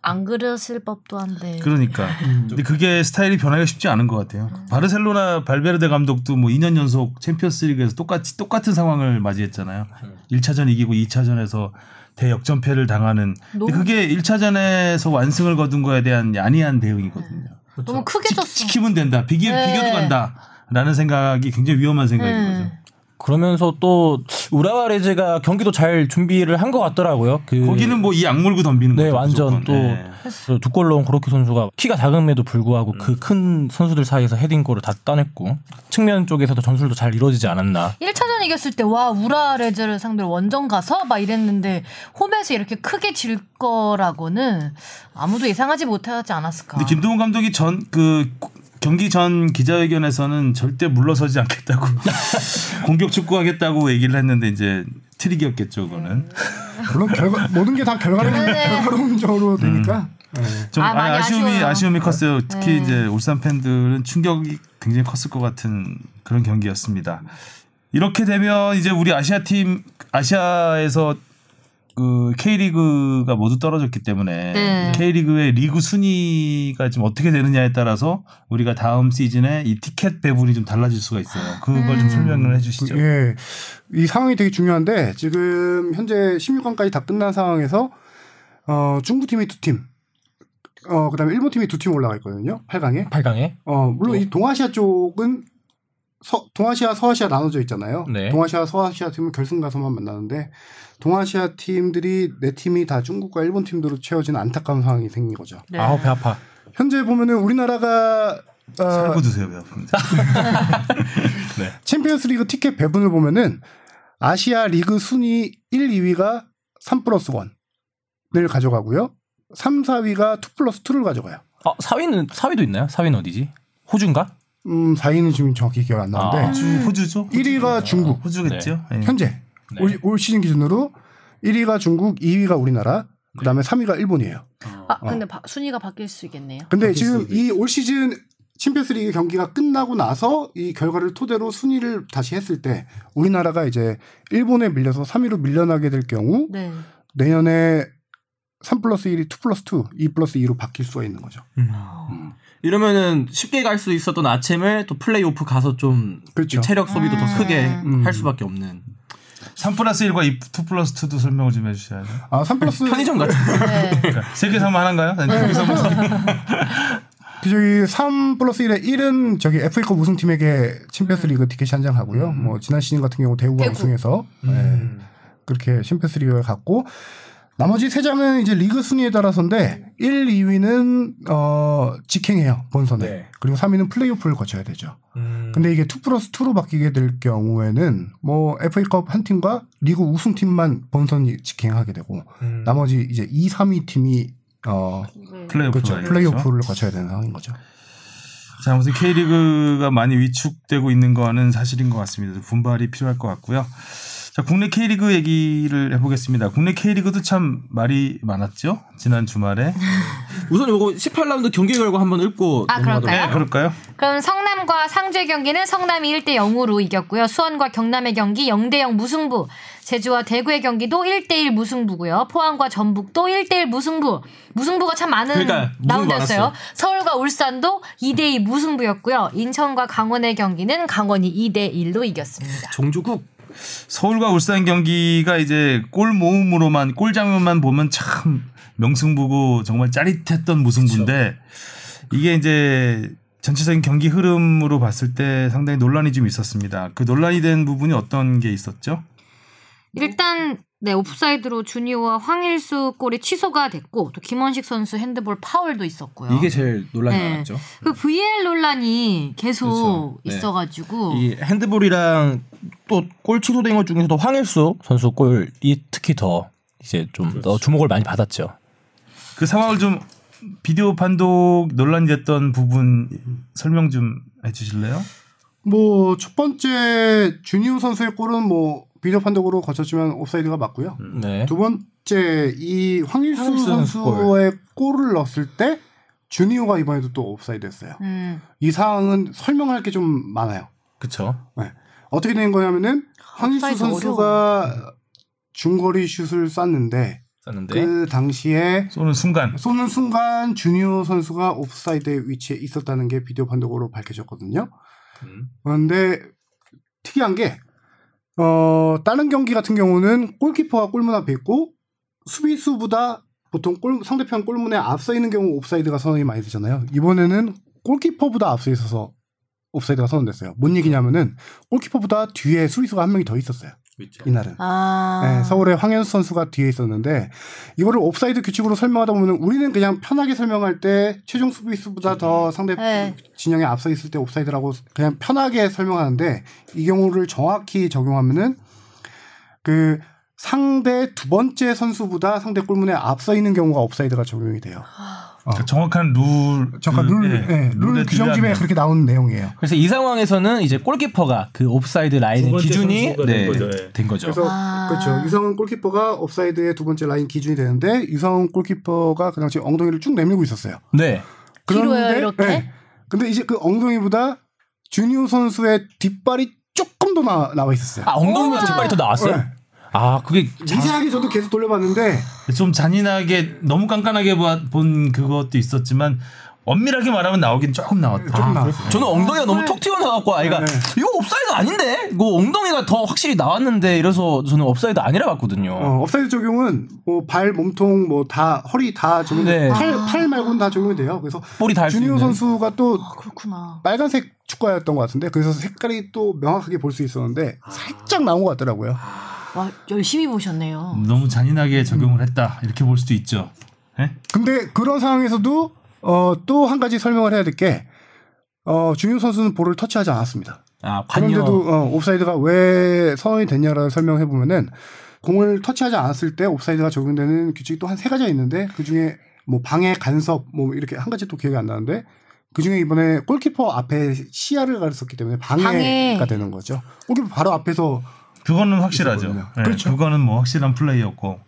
안 그렸을 법도 한데. 그러니까. 근데 그게 스타일이 변하기가 쉽지 않은 것 같아요. 바르셀로나 발베르데 감독도 뭐 2년 연속 챔피언스리그에서 똑같이 똑같은 상황을 맞이했잖아요. 1차전 이기고 2차전에서 대역전패를 당하는. 근데 너무- 그게 1차전에서 완승을 거둔 거에 대한 야니한 대응이거든요. 너무 크게 지, 졌어. 지키면 된다. 비기, 네. 비겨도 간다. 라는 생각이 굉장히 위험한 생각인 음. 거죠. 그러면서 또 우라와 레즈가 경기도 잘 준비를 한 것 같더라고요. 그 거기는 뭐 이 악물고 덤비는 네, 거죠. 완전. 또 네. 두골 넣은 고로키 선수가 키가 작음에도 불구하고 음. 그큰 선수들 사이에서 헤딩골을 다 따냈고 측면 쪽에서도 전술도 잘 이루어지지 않았나. 1차전 이겼을 때 와 우라 레즈를 상대로 원정 가서 막 이랬는데 홈에서 이렇게 크게 질 거라고는 아무도 예상하지 못하지 않았을까. 근데 김동훈 감독이 전 그 경기 전 기자회견에서는 절대 물러서지 않겠다고 공격 축구하겠다고 얘기를 했는데 이제 트릭이었겠죠, 그거는. 물론 결과, 모든 게 다 결과론, 네. 결과론적으로 되니까. 네. 좀 아, 아, 아쉬워요. 아쉬움이 컸어요. 특히 네. 이제 울산 팬들은 충격이 굉장히 컸을 것 같은 그런 경기였습니다. 이렇게 되면 이제 우리 아시아 팀 아시아에서 그 K리그가 모두 떨어졌기 때문에 네. K리그의 리그 순위가 좀 어떻게 되느냐에 따라서 우리가 다음 시즌에 이 티켓 배분이 좀 달라질 수가 있어요. 그걸 좀 음. 설명을 해 주시죠. 예. 이 상황이 되게 중요한데 지금 현재 16강까지 다 끝난 상황에서 어, 중국 팀이 두 팀, 어, 그 다음에 일본 팀이 두 팀 올라가 있거든요. 8강에. 8강에 어, 물론 이 동아시아 쪽은 서, 동아시아, 서아시아 나눠져 있잖아요. 네. 동아시아, 서아시아 팀은 결승 가서만 만나는데 동아시아 팀들이 네 팀이 다 중국과 일본 팀들로 채워지는 안타까운 상황이 생긴 거죠. 네. 아우 배 아파. 현재 보면은 우리나라가 어, 살고 드세요, 배 아픕니다. 챔피언스리그 티켓 배분을 보면은 아시아 리그 순위 1, 2위가 3 플러스 1을 가져가고요. 3, 4위가 2 플러스 2를 가져가요. 아 4위는 4위도 있나요? 4위는 어디지? 호주인가? 음, 4위는 지금 정확히 기억 안 나는데 아. 호주, 호주죠? 1위가 중국 호주겠죠? 예. 현재 네. 올, 올 시즌 기준으로 1위가 중국, 2위가 우리나라, 그다음에 3위가 일본이에요. 아 근데 바- 순위가 바뀔 수 있겠네요. 근데 지금 이 올 시즌 챔피언스리그 경기가 끝나고 나서 이 결과를 토대로 순위를 다시 했을 때 우리나라가 이제 일본에 밀려서 3위로 밀려나게 될 경우 네. 내년에 3 플러스 1이 2 플러스 2, 2 플러스 2로 바뀔 수가 있는 거죠. 이러면은 쉽게 갈 수 있었던 아챔을 또 플레이오프 가서 좀 그렇죠. 체력 소비도 더 크게 음. 할 수밖에 없는 3 플러스 1과 2 플러스 2도 설명을 좀 해주셔야죠. 아, 3 플러스 편의점 같은 네. 세개 사면 하나인가요? 뭐그 저기 3 플러스 1의 1은 저기 FA컵 우승팀에게 챔피언스 리그 티켓이 한장 가고요. 뭐 지난 시즌 같은 경우 대구가 대구. 우승해서 네, 그렇게 챔피언스 리그를 갔고 나머지 세 장은 이제 리그 순위에 따라서인데 1, 2위는 어 직행해요 본선에 네. 그리고 3위는 플레이오프를 거쳐야 되죠. 근데 이게 2 플러스 2로 바뀌게 될 경우에는 뭐 FA컵 한 팀과 리그 우승 팀만 본선 직행하게 되고 나머지 이제 2, 3위 팀이 어 플레이오프 그렇죠 플레이오프를 거쳐야 되는 상황인 거죠. 자, 아무튼 K리그가 많이 위축되고 있는 거는 사실인 것 같습니다. 분발이 필요할 것 같고요. 자, 국내 K리그 얘기를 해보겠습니다. 국내 K리그도 참 말이 많았죠? 지난 주말에. 우선 요거 18라운드 경기 결과 한번 읽고 아, 그럴까요? 네, 그럴까요? 그럼 성남과 상주의 경기는 성남이 1대 0으로 이겼고요. 수원과 경남의 경기 0대 0 무승부. 제주와 대구의 경기도 1대 1 무승부고요. 포항과 전북도 1대 1 무승부. 무승부가 참 많은 그러니까 라운드였어요. 서울과 울산도 2대 2 무승부였고요. 인천과 강원의 경기는 강원이 2대 1로 이겼습니다. 종주국 서울과 울산 경기가 이제 골 모음으로만, 골 장면만 보면 참 명승부고 정말 짜릿했던 무승부인데 이게 이제 전체적인 경기 흐름으로 봤을 때 상당히 논란이 좀 있었습니다. 그 논란이 된 부분이 어떤 게 있었죠? 일단 네 오프사이드로 주니오와 황일수 골이 취소가 됐고 또 김원식 선수 핸드볼 파울도 있었고요. 이게 제일 논란이 네. 많았죠. 그 VAR 논란이 계속 그렇죠. 네. 있어가지고 이 핸드볼이랑 또 골 취소된 것 중에서도 황일수 선수 골이 특히 더 이제 좀 더 주목을 많이 받았죠. 그 상황을 좀 비디오 판독 논란이 됐던 부분 설명 좀 해주실래요? 뭐 첫 번째 주니오 선수의 골은 뭐 비디오 판독으로 거쳤지만 옵사이드가 맞고요. 네. 두 번째 이 황일수 황일수 선수 선수의 골을 넣었을 때 주니오가 이번에도 또 옵사이드였어요. 음, 이 상황은 설명할 게 좀 많아요. 그쵸. 네. 어떻게 된 거냐면은 황일수 선수가 중거리 슛을 쐈는데 썼는데 그 당시에 쏘는 순간 쏘는 순간 주니오 선수가 옵사이드 위치에 있었다는 게 비디오 판독으로 밝혀졌거든요. 음. 그런데 특이한 게 어, 다른 경기 같은 경우는 골키퍼가 골문 앞에 있고 수비수보다 보통 골, 상대편 골문에 앞서 있는 경우 옵사이드가 선언이 많이 되잖아요. 이번에는 골키퍼보다 앞서 있어서 옵사이드가 선언됐어요. 뭔 얘기냐면은 골키퍼보다 뒤에 수비수가 한 명이 더 있었어요. 이날은. 아. 네, 서울의 황현수 선수가 뒤에 있었는데 이거를 옵사이드 규칙으로 설명하다 보면 우리는 그냥 편하게 설명할 때 최종 수비수보다 더 상대 네. 진영에 앞서 있을 때 옵사이드라고 그냥 편하게 설명하는데 이 경우를 정확히 적용하면은 그 상대 두 번째 선수보다 상대 골문에 앞서 있는 경우가 옵사이드가 적용이 돼요. 그러니까 정확한 룰. 잠깐 그, 룰, 예, 예, 룰 규정집에 그렇게 나오는 내용이에요. 그래서 이 상황에서는 이제 골키퍼가 그 옵사이드 라인의 기준이 네, 된 거죠. 예. 된 거죠. 그래서 아. 그렇죠. 유상훈 골키퍼가 옵사이드의 두 번째 라인 기준이 되는데 유상훈 골키퍼가 그 당시 엉덩이를 쭉 내밀고 있었어요. 네. 길어요, 이렇게? 예. 근데 이제 그 엉덩이보다 주니오 선수의 뒷발이 조금 더 나, 나와 있었어요. 아 엉덩이만 뒷발이 더 나왔어요? 네. 아 그게 미세하게 저도 계속 돌려봤는데 좀 잔인하게 너무 깐깐하게 봐- 본 그것도 있었지만 엄밀하게 말하면 나오긴 조금 나왔다. 조금 나왔어요. 저는 엉덩이가 너무 톡 튀어나왔고 아이가 네. 이거 옵사이드 아닌데 이거 엉덩이가 더 확실히 나왔는데 이래서 저는 옵사이드 아니라 봤거든요. 어, 업사이드 적용은 뭐 발, 몸통, 뭐 다 허리 다 적용. 네. 팔, 팔 말고는 다 적용이 돼요. 그래서 볼이 닿을 수 주니오 있는. 선수가 또 아, 그렇구나. 빨간색 축구화였던 것 같은데 그래서 색깔이 또 명확하게 볼 수 있었는데 살짝 나온 것 같더라고요. 와, 열심히 보셨네요. 너무 잔인하게 적용을 했다 이렇게 볼 수도 있죠. 예? 근데 그런 상황에서도 어, 또 한 가지 설명을 해야 될 게 어, 준유 선수는 볼을 터치하지 않았습니다. 아 관여. 그런데도 어, 옵사이드가 왜 선언이 됐냐라는 설명을 해보면은 공을 터치하지 않았을 때 옵사이드가 적용되는 규칙이 또 한 세 가지가 있는데 그 중에 뭐 방해 간섭 뭐 이렇게 한 가지 또 기억이 안 나는데 그 중에 이번에 골키퍼 앞에 시야를 가렸었기 때문에 방해가 방해. 되는 거죠. 골키퍼 바로 앞에서 그거는 확실하죠. 예, 그렇죠. 그거는 뭐 확실한 플레이였고.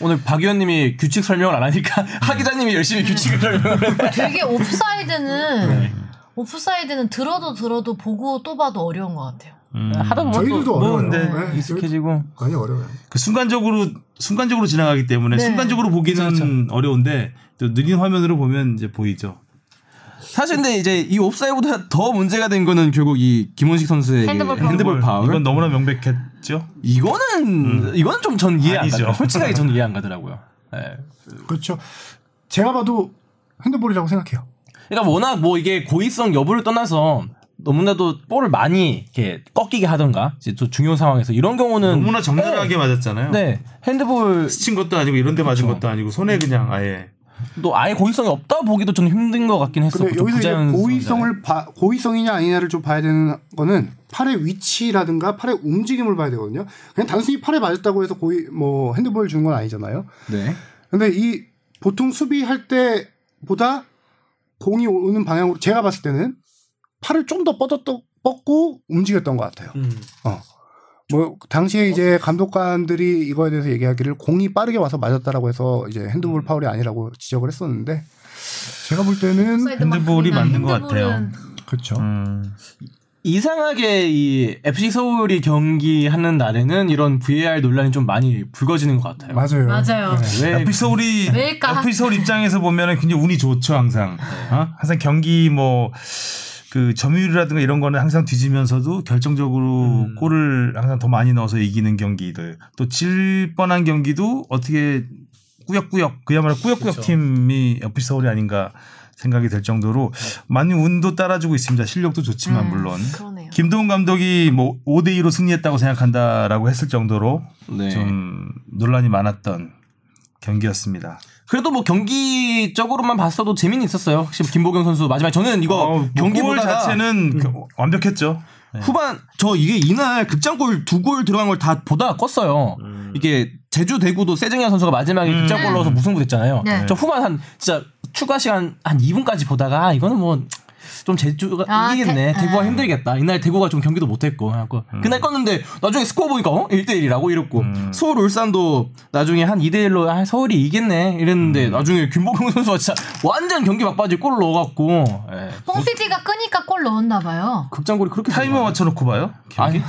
오늘 박 의원님이 규칙 설명을 안 하니까 하 기자님이 열심히 규칙을 설명을 해. 되게 옵사이드는 옵사이드는 들어도 들어도 보고 또 봐도 어려운 것 같아요. 음. 하다 보면 저희들도 또 어려워요. 근데 네, 익숙해지고 많이 어려워요. 그 순간적으로 순간적으로 지나가기 때문에 네. 순간적으로 보기는 그렇죠. 어려운데 또 느린 화면으로 보면 이제 보이죠. 사실 근데 이제 이 옵사이드보다 더 문제가 된 거는 결국 이 김원식 선수의 핸드볼 그. 핸드볼 파울. 이건 너무나 명백했죠. 이거는 이거는 좀 전 이해 안 아니죠. 가요. 솔직하게 저는 이해 안 가더라고요. 네. 그렇죠. 제가 봐도 핸드볼이라고 생각해요. 그러니까 워낙 뭐 이게 고의성 여부를 떠나서 너무나도 볼을 많이 이렇게 꺾이게 하던가 이제 또 중요한 상황에서 이런 경우는 너무나 적나라하게 맞았잖아요. 네 핸드볼 스친 것도 아니고 이런 데 맞은 그렇죠. 것도 아니고 손에 그냥 아예 또 아예 고의성이 없다 보기도 좀 힘든 것 같긴 했었고 근데 좀 여기서 이제. 고의성을 봐, 고의성이냐 아니냐를 좀 봐야 되는 거는 팔의 위치라든가 팔의 움직임을 봐야 되거든요. 그냥 단순히 팔에 맞았다고 해서 고의 뭐 핸드볼 준건 아니잖아요. 네. 근데 이 보통 수비할 때보다 공이 오는 방향으로 제가 봤을 때는 팔을 좀 더 뻗었 뻗고 움직였던 것 같아요. 어. 뭐 당시에 이제 감독관들이 이거에 대해서 얘기하기를 공이 빠르게 와서 맞았다라고 해서 이제 핸드볼 파울이 아니라고 지적을 했었는데 제가 볼 때는 핸드볼이 맞는 것 같아요. 그렇죠. 음. 이상하게 이 FC 서울이 경기하는 날에는 이런 VAR 논란이 좀 많이 불거지는 것 같아요. 맞아요. 맞아요. 네. 왜 FC 서울이 왜일까? FC 서울 입장에서 보면은 굉장히 운이 좋죠 항상. 어? 항상 경기 뭐. 그 점유율이라든가 이런 거는 항상 뒤지면서도 결정적으로 골을 항상 더 많이 넣어서 이기는 경기들 또 질 뻔한 경기도 어떻게 꾸역꾸역 그야말로 꾸역꾸역 팀이 FC 서울이 아닌가 생각이 될 정도로 많이 운도 따라주고 있습니다. 실력도 좋지만 물론 그러네요. 김도훈 감독이 뭐 5대 2로 승리했다고 생각한다라고 했을 정도로 네. 좀 논란이 많았던 경기였습니다. 그래도 뭐 경기적으로만 봤어도 재미는 있었어요. 확실히 김보경 선수 마지막에 저는 이거 어, 경기 경기 골 보다가 자체는 겨- 완벽했죠. 후반 저 이게 이날 극장골 두 골 들어간 걸 다 보다가 껐어요. 이게 제주 대구도 세정현 선수가 마지막에 극장골 넣어서 무승부 됐잖아요. 네. 저 후반 한 진짜 추가 시간 한 2분까지 보다가 아, 이거는 뭐 좀 제주가 아, 이기겠네. 대- 대구가 아. 힘들겠다. 이날 대구가 좀 경기도 못했고 그래갖고 그날 껐는데 나중에 스코어 보니까 어? 1대1이라고 이랬고 서울 울산도 나중에 한 2대1로 아, 서울이 이기겠네 이랬는데 나중에 김보경 선수가 진짜 완전 경기 막바지 골을 넣어갖고 예. 뽕 PD가 끄니까 골 넣었나 봐요. 극장골이 그렇게 타이머. 맞춰놓고 봐요. 경기? 아니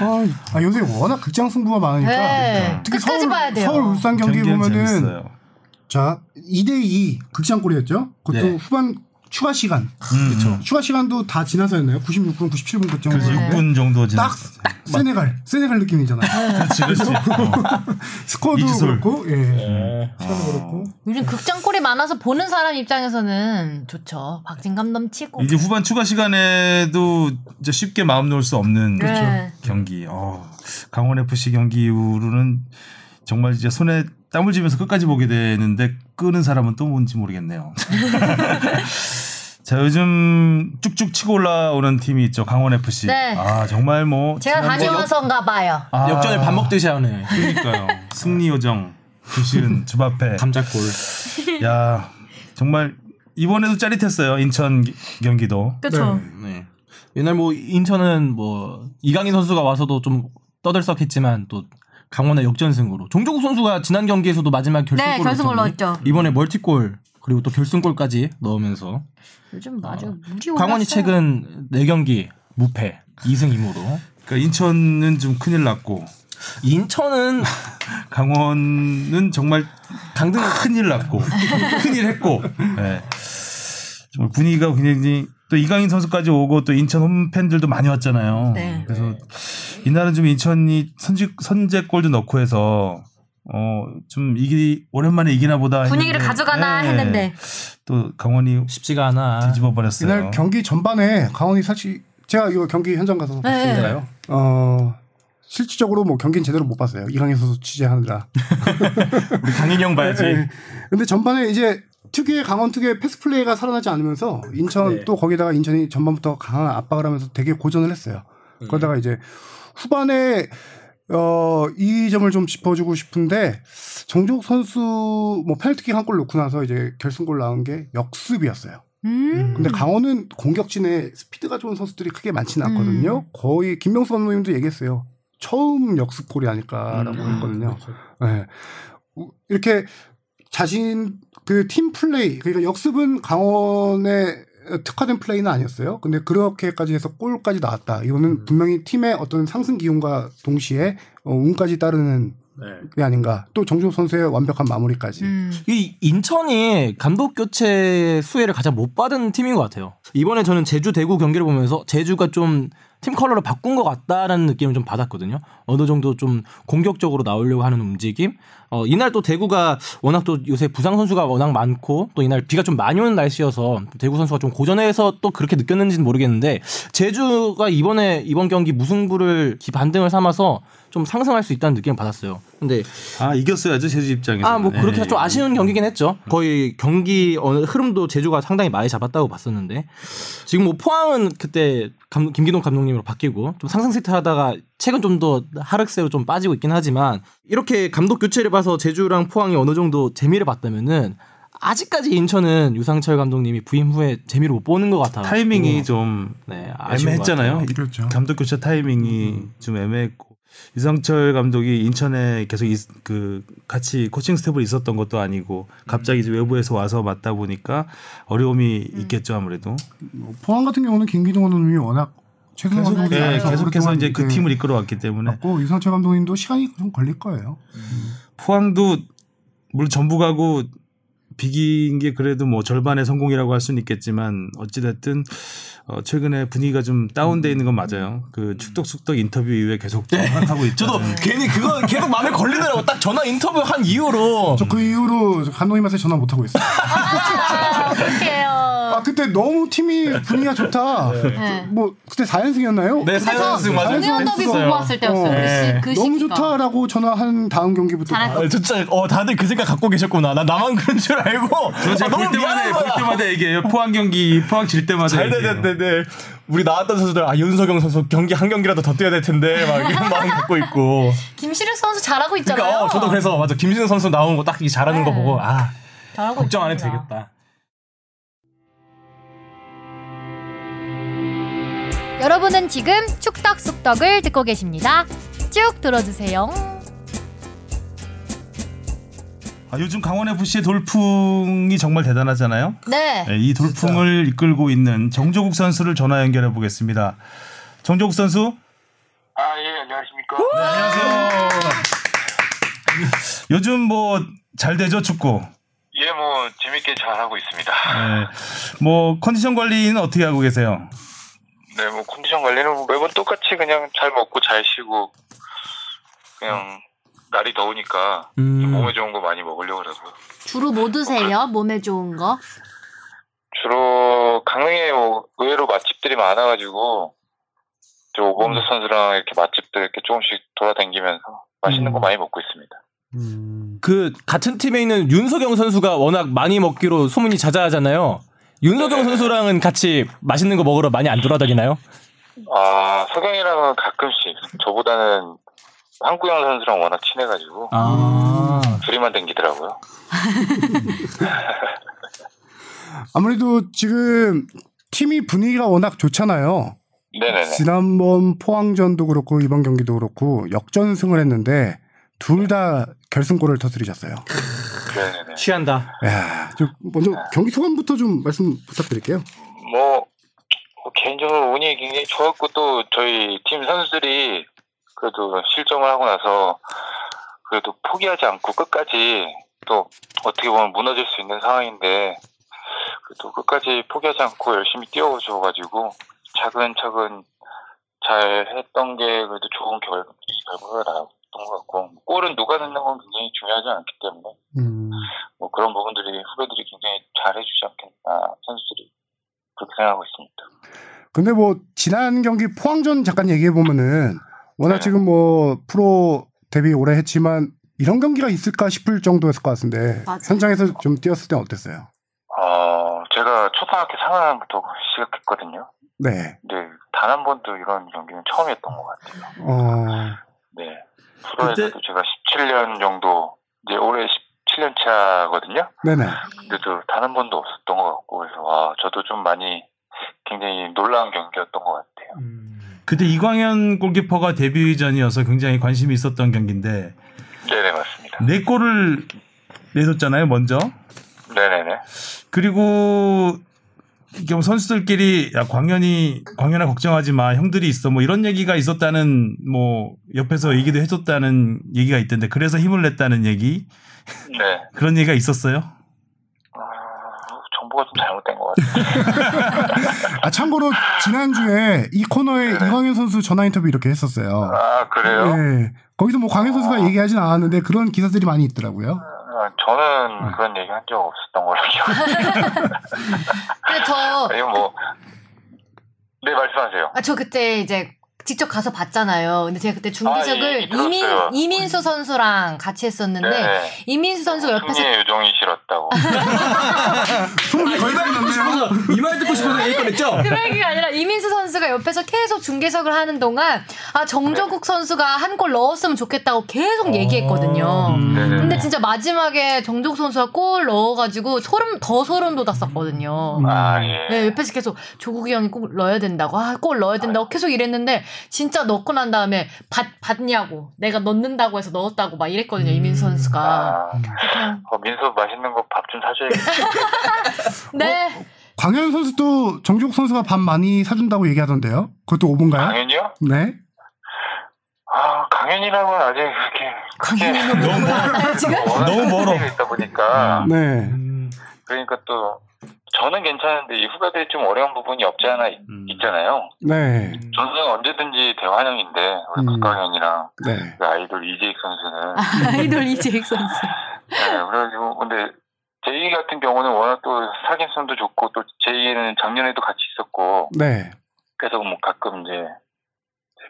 아, 아, 요새 워낙 극장 승부가 많으니까 네. 특히 끝까지 서울, 봐야 돼요. 서울 울산 경기 보면은 재밌어요. 자 2대2 극장골이었죠. 그것도 네. 후반 추가 시간. 그렇죠. 추가 시간도 다 지나서였나요? 96분, 97분 그쯤. 그래서 네. 6분 정도 지나. 딱, 딱 세네갈, 세네갈 느낌이잖아요. 그렇지, 그렇지. 어. 스코어도 이기솔. 그렇고, 예. 네. 시간도 그렇고. 요즘 극장골이 많아서 보는 사람 입장에서는 좋죠. 박진감 넘치고. 이제 후반 추가 시간에도 이제 쉽게 마음 놓을 수 없는 네. 경기. 어, 강원 FC 경기 이후로는 정말 이제 손에 땀을 쥐면서 끝까지 보게 되는데 끄는 사람은 또 뭔지 모르겠네요. 자 요즘 쭉쭉 치고 올라오는 팀이 있죠 강원 FC. 네. 아 정말 뭐 제가 다녀와서인가 봐요. 아, 역전을 밥 먹듯이 하네. 그러니까요. 승리 요정 주시은 주바페. 감자골. 야 정말 이번에도 짜릿했어요 인천 기- 경기도. 그렇죠. 네. 옛날 뭐 인천은 뭐 이강인 선수가 와서도 좀 떠들썩했지만 또 강원의 역전승으로. 종조국 선수가 지난 경기에서도 마지막 결승골 네, 결승골 넣었죠. 이번에 멀티골 그리고 또 결승골까지 넣으면서. 요즘 아주 물이 올랐어요. 강원이 최근 4경기 무패 2승 2무로. 그러니까 인천은 좀 큰일 났고. 인천은 강원은 정말 강등 큰일 났고. 큰일 했고. 예. 정말 분위기가 굉장히 또 이강인 선수까지 오고 또 인천 홈 팬들도 많이 왔잖아요. 네. 그래서 이날은 좀 인천이 선제 선제골도 넣고 해서 어 좀 이기 오랜만에 이기나 보다 분위기를 했는데, 가져가나 예. 했는데 또 강원이 쉽지가 않아. 뒤집어 버렸어요. 이날 경기 전반에 강원이 사실 제가 이거 경기 현장 가서 네. 봤으니까요. 어 실질적으로 뭐 경기는 제대로 못 봤어요. 이강인 선수 취재하느라. 우리 강인이 형 봐야지. 네. 근데 전반에 이제 특유의 강원 특유의 패스 플레이가 살아나지 않으면서 인천 네. 또 거기다가 인천이 전반부터 강한 압박을 하면서 되게 고전을 했어요. 그러다가 이제 후반에 어, 이 점을 좀 짚어주고 싶은데 정종 선수 뭐 페널티킥 한 골 넣고 나서 이제 결승골 나온 게 역습이었어요. 음. 근데 강원은 공격진에 스피드가 좋은 선수들이 크게 많지는 않거든요. 거의 김명수 감독님도 얘기했어요. 처음 역습골이 아닐까라고 했거든요. 네. 우- 이렇게 자신 그 팀 플레이 그러니까 역습은 강원의 특화된 플레이는 아니었어요. 근데 그렇게까지 해서 골까지 나왔다. 이거는 분명히 팀의 어떤 상승 기운과 동시에 어, 운까지 따르는 게 아닌가. 또 정종 선수의 완벽한 마무리까지. 음. 이 인천이 감독 교체 수혜를 가장 못 받은 팀인 것 같아요. 이번에 저는 제주 대구 경기를 보면서 제주가 좀 팀 컬러를 바꾼 것 같다라는 느낌을 좀 받았거든요. 어느 정도 좀 공격적으로 나오려고 하는 움직임. 어, 이날 또 대구가 워낙 또 요새 부상 선수가 워낙 많고 또 이날 비가 좀 많이 오는 날씨여서 대구 선수가 좀 고전해서 또 그렇게 느꼈는지는 모르겠는데 제주가 이번에 이번 경기 무승부를 기 반등을 삼아서 좀 상승할 수 있다는 느낌을 받았어요. 근데 아 이겼어야죠 제주 입장에서. 아, 뭐 그렇게 해서 좀 아쉬운 경기긴 했죠. 거의 경기 어느 흐름도 제주가 상당히 많이 잡았다고 봤었는데 지금 뭐 포항은 그때 감, 김기동 감독님으로 바뀌고 좀 상승 세트 하다가 최근 좀 더 하락세로 좀 빠지고 있긴 하지만 이렇게 감독 교체를 봐서 제주랑 포항이 어느 정도 재미를 봤다면은 아직까지 인천은 유상철 감독님이 부임 후에 재미를 못 보는 것 같아요. 타이밍이 좀 네, 애매했잖아요. 그렇죠. 감독 교체 타이밍이 좀 애매했고 이상철 감독이 인천에 계속 있- 그 같이 코칭 스태프로 있었던 것도 아니고 갑자기 이제 외부에서 와서 맡다 보니까 어려움이 있겠죠 아무래도. 뭐 포항 같은 경우는 김기동 감독님이 워낙 최승호 감독님 네, 안에서 계속해서 이제 그 팀을 이끌어왔기 때문에 맞고 이상철 감독님도 시간이 좀 걸릴 거예요. 포항도 물론 전북하고 비긴 게 그래도 뭐 절반의 성공이라고 할 수는 있겠지만 어찌됐든 어 최근에 분위기가 좀 다운돼 있는 건 맞아요. 그 축덕숙덕 인터뷰 이후에 계속 좀 하락하고 있죠. 저도 괜히 그거 계속 마음에 걸리더라고. 딱 전화 인터뷰 한 이후로 저 그 이후로 감독님한테 전화 못 하고 있어요. 아, 아 그때 너무 팀이 분위기가 좋다. 네. 뭐 그때 4연승이었나요? 네, 사연승 맞아요. 정혜원 더비 보고 왔을 때였어요. 어. 그, 시, 그 너무 시기가. 좋다라고 전화한 다음 경기부터 아, 진짜 어 다들 그 생각 갖고 계셨구나. 나 나만 그런 줄 알고. 아, 볼 너무 때마다 미안한 볼. 때마다 얘기해요. 포항 경기 포항 질 때마다 잘 얘기해요. 되는데 우리 나왔던 선수들 아 윤석영 선수 경기 한 경기라도 더 뛰어야 될 텐데 막 이런 마음 갖고 있고. 김시르 선수 잘하고 있잖아요. 그러니까 어, 저도 그래서 맞아 김신우 선수 나온 거딱이 잘하는 거 네. 보고 아 걱정 안 해도. 되겠다. 여러분은 지금 축덕숙덕을 듣고 계십니다. 쭉 들어주세요. 아, 요즘 강원 FC의 돌풍이 정말 대단하잖아요. 네. 네, 이 돌풍을 이끌고 있는 정조국 선수를 전화 연결해 보겠습니다. 정조국 선수, 아, 예, 안녕하십니까. 안녕하세요. 요즘 뭐 잘 되죠 축구? 예, 예, 뭐 재밌게 잘 하고 있습니다. 네. 뭐 컨디션 관리는 어떻게 하고 계세요? 네, 뭐 컨디션 관리는 뭐 매번 똑같이 그냥 잘 먹고 잘 쉬고 그냥 날이 더우니까 음. 몸에 좋은 거 많이 먹으려고 그러고요. 주로 뭐 드세요? 몸에 좋은 거? 주로 강릉에 뭐 의외로 맛집들이 많아가지고 저 오범수 선수랑 이렇게 맛집들 이렇게 조금씩 돌아다니면서 맛있는 거 많이 먹고 있습니다. 그 같은 팀에 있는 윤석영 선수가 워낙 많이 먹기로 소문이 자자하잖아요. 윤석영 선수랑은 같이 맛있는 거 먹으러 많이 안 돌아다니나요? 아 석영이랑은 가끔씩 저보다는 한구영 선수랑 워낙 친해가지고 아. 둘이만 댕기더라고요. 아무래도 지금 팀이 분위기가 워낙 좋잖아요. 네네네. 지난번 포항전도 그렇고 이번 경기도 그렇고 역전승을 했는데 둘 다 결승골을 터뜨리셨어요. 네네네. 취한다. 야, 좀 먼저 경기 소감부터 좀 말씀 부탁드릴게요. 뭐, 뭐 개인적으로 운이 굉장히 좋았고 또 저희 팀 선수들이 그래도 실점을 하고 나서 그래도 포기하지 않고 끝까지 또 어떻게 보면 무너질 수 있는 상황인데 그래도 끝까지 포기하지 않고 열심히 뛰어줘가지고 차근차근 잘 했던 게 그래도 좋은 결, 결과가 나왔 던 것 같고 골은 누가 넣는 건 굉장히 중요하지 않기 때문에 음, 뭐 그런 부분들이 후배들이 굉장히 잘 해주지 않겠나 선수들이 그렇게 생각하고 있습니다. 근데 뭐 지난 경기 포항전 잠깐 얘기해 보면은 워낙 네. 지금 뭐 프로 데뷔 오래 했지만 이런 경기가 있을까 싶을 정도였을 것 같은데 맞아요. 현장에서 좀 뛰었을 때 어땠어요? 어, 제가 초등학교 3학년부터 시작했거든요. 네. 근데 단한 번도 이런 경기는 처음이었던 것 같아요. 어, 네. 프로에서도 제가 17년 정도, 이제 올해 17년 차거든요. 네네. 근데도 단 한 번도 없었던 것 같고, 그래서, 와, 저도 좀 많이 굉장히 놀라운 경기였던 것 같아요. 그때 이광현 골키퍼가 데뷔 전이어서 굉장히 관심이 있었던 경기인데 네네, 맞습니다. 네 골을 내줬잖아요, 먼저. 네네네. 그리고 뭐 선수들끼리 야 광현이 광현아 걱정하지 마 형들이 있어 뭐 이런 얘기가 있었다는 뭐 옆에서 얘기도 해줬다는 얘기가 있던데 그래서 힘을 냈다는 얘기 네. 그런 얘기가 있었어요. 어, 정보가 좀 잘못된 것 같아요. 아 참고로 지난주에 이 코너에 네. 이광현 선수 전화 인터뷰 이렇게 했었어요. 아, 그래요? 네. 거기서 뭐 광현 선수가 얘기하진 않았는데 그런 기사들이 많이 있더라고요. 아, 저는 그런 얘기 한 적 없었던 걸로 기억해요. 근데 저, 이거 뭐, 네, 말씀하세요. 아, 저 그때 이제 직접 가서 봤잖아요. 근데 제가 그때 중기석을 아, 예, 이민, 들었어요. 이민수 선수랑 같이 했었는데, 네. 이민수 선수가 옆에서 요정이 싫었다고. 소문이 거의 다 났네요. 이말 듣고 싶어서 얘기 꺼냈죠? 그 얘기가 아니라 이민수 선수가 옆에서 계속 중계석을 하는 동안 아 정조국 선수가 한 골 넣었으면 좋겠다고 계속 얘기했거든요. 네네. 근데 진짜 마지막에 정조국 선수가 골 넣어가지고 소름 더 소름 돋았었거든요. 아, 예. 네, 옆에서 계속 조국이 형이 꼭 넣어야 된다고, 아, 골 넣어야 된다고 계속 이랬는데, 진짜 넣고 난 다음에, 받, 받냐고, 내가 넣는다고 해서 넣었다고 막 이랬거든요, 이민수 선수가. 아, 그냥, 어, 민수 맛있는 거 밥 좀 사줘야겠다. 네. 광현 선수도 정juk 선수가 밥 많이 사준다고 얘기하던데요. 그것도 오본가요? 강현이요? 네. 아, 강현이랑은 아직 그렇게. 강현이는 너무 지금? 너무 멀어. 있다 보니까. 네. 그러니까 또, 저는 괜찮은데 이 후배들이 좀 어려운 부분이 없지 않아 있, 음. 있잖아요. 네. 저는 언제든지 대환영인데, 우리 음. 박강현이랑 네. 그 아이돌 이재익 선수는. 아이돌 이재익 선수. 네, 그래가지고, 근데, 제이 같은 경우는 워낙 또 사గిం성도 좋고, 또 제이는 작년에도 같이 있었고, 네. 그래서 뭐 가끔 이제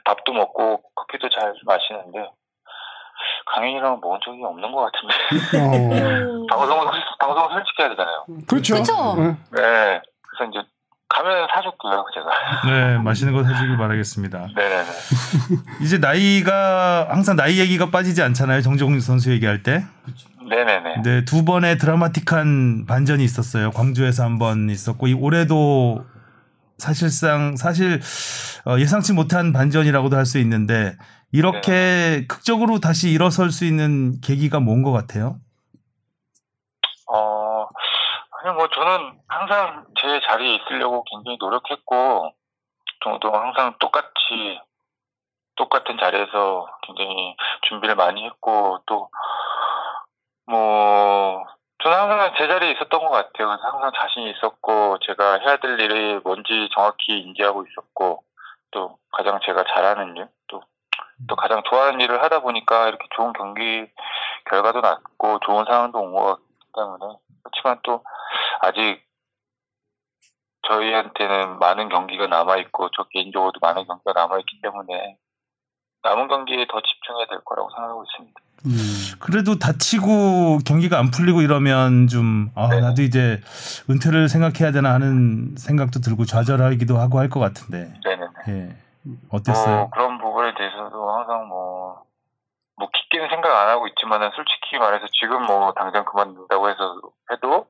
밥도 먹고 커피도 잘 마시는데, 강현이랑 먹은 적이 없는 것 같은데. 어. 방송은, 방송은 솔직히 해야 되잖아요. 그렇죠. 그쵸? 네. 네. 그래서 이제, 가면 사줄게요, 제가. 네 맛있는 거 해주길 바라겠습니다. 네네네. 이제 나이가 항상 나이 얘기가 빠지지 않잖아요 정종훈 선수 얘기할 때. 네네네. 근데 두 번의 드라마틱한 반전이 있었어요. 광주에서 한 번 있었고 이 올해도 사실상 사실 어, 예상치 못한 반전이라고도 할 수 있는데 이렇게 극적으로 다시 일어설 수 있는 계기가 뭔 것 같아요? 어, 아니, 뭐, 저는 항상 제 자리에 있으려고 굉장히 노력했고, 저도 항상 똑같이, 똑같은 자리에서 굉장히 준비를 많이 했고, 또, 뭐, 저는 항상 제 자리에 있었던 것 같아요. 항상 자신이 있었고 제가 해야 될 일이 뭔지 정확히 인지하고 있었고 또 가장 제가 잘하는 일, 또, 또 가장 좋아하는 일을 하다 보니까 이렇게 좋은 경기 결과도 났고 좋은 상황도 온 것 때문에 그렇지만 또 아직 저희한테는 많은 경기가 남아 있고 저 개인적으로도 많은 경기가 남아 있기 때문에 남은 경기에 더 집중해야 될 거라고 생각하고 있습니다. 그래도 다치고 경기가 안 풀리고 이러면 좀 아, 네. 나도 이제 은퇴를 생각해야 되나 하는 생각도 들고 좌절하기도 하고 할 것 같은데. 네네네. 예. 어땠어요? 뭐 그런 대해서도 항상 뭐, 뭐 깊게는 생각 안 하고 있지만은 솔직히 말해서 지금 뭐 당장 그만둔다고 해서 해도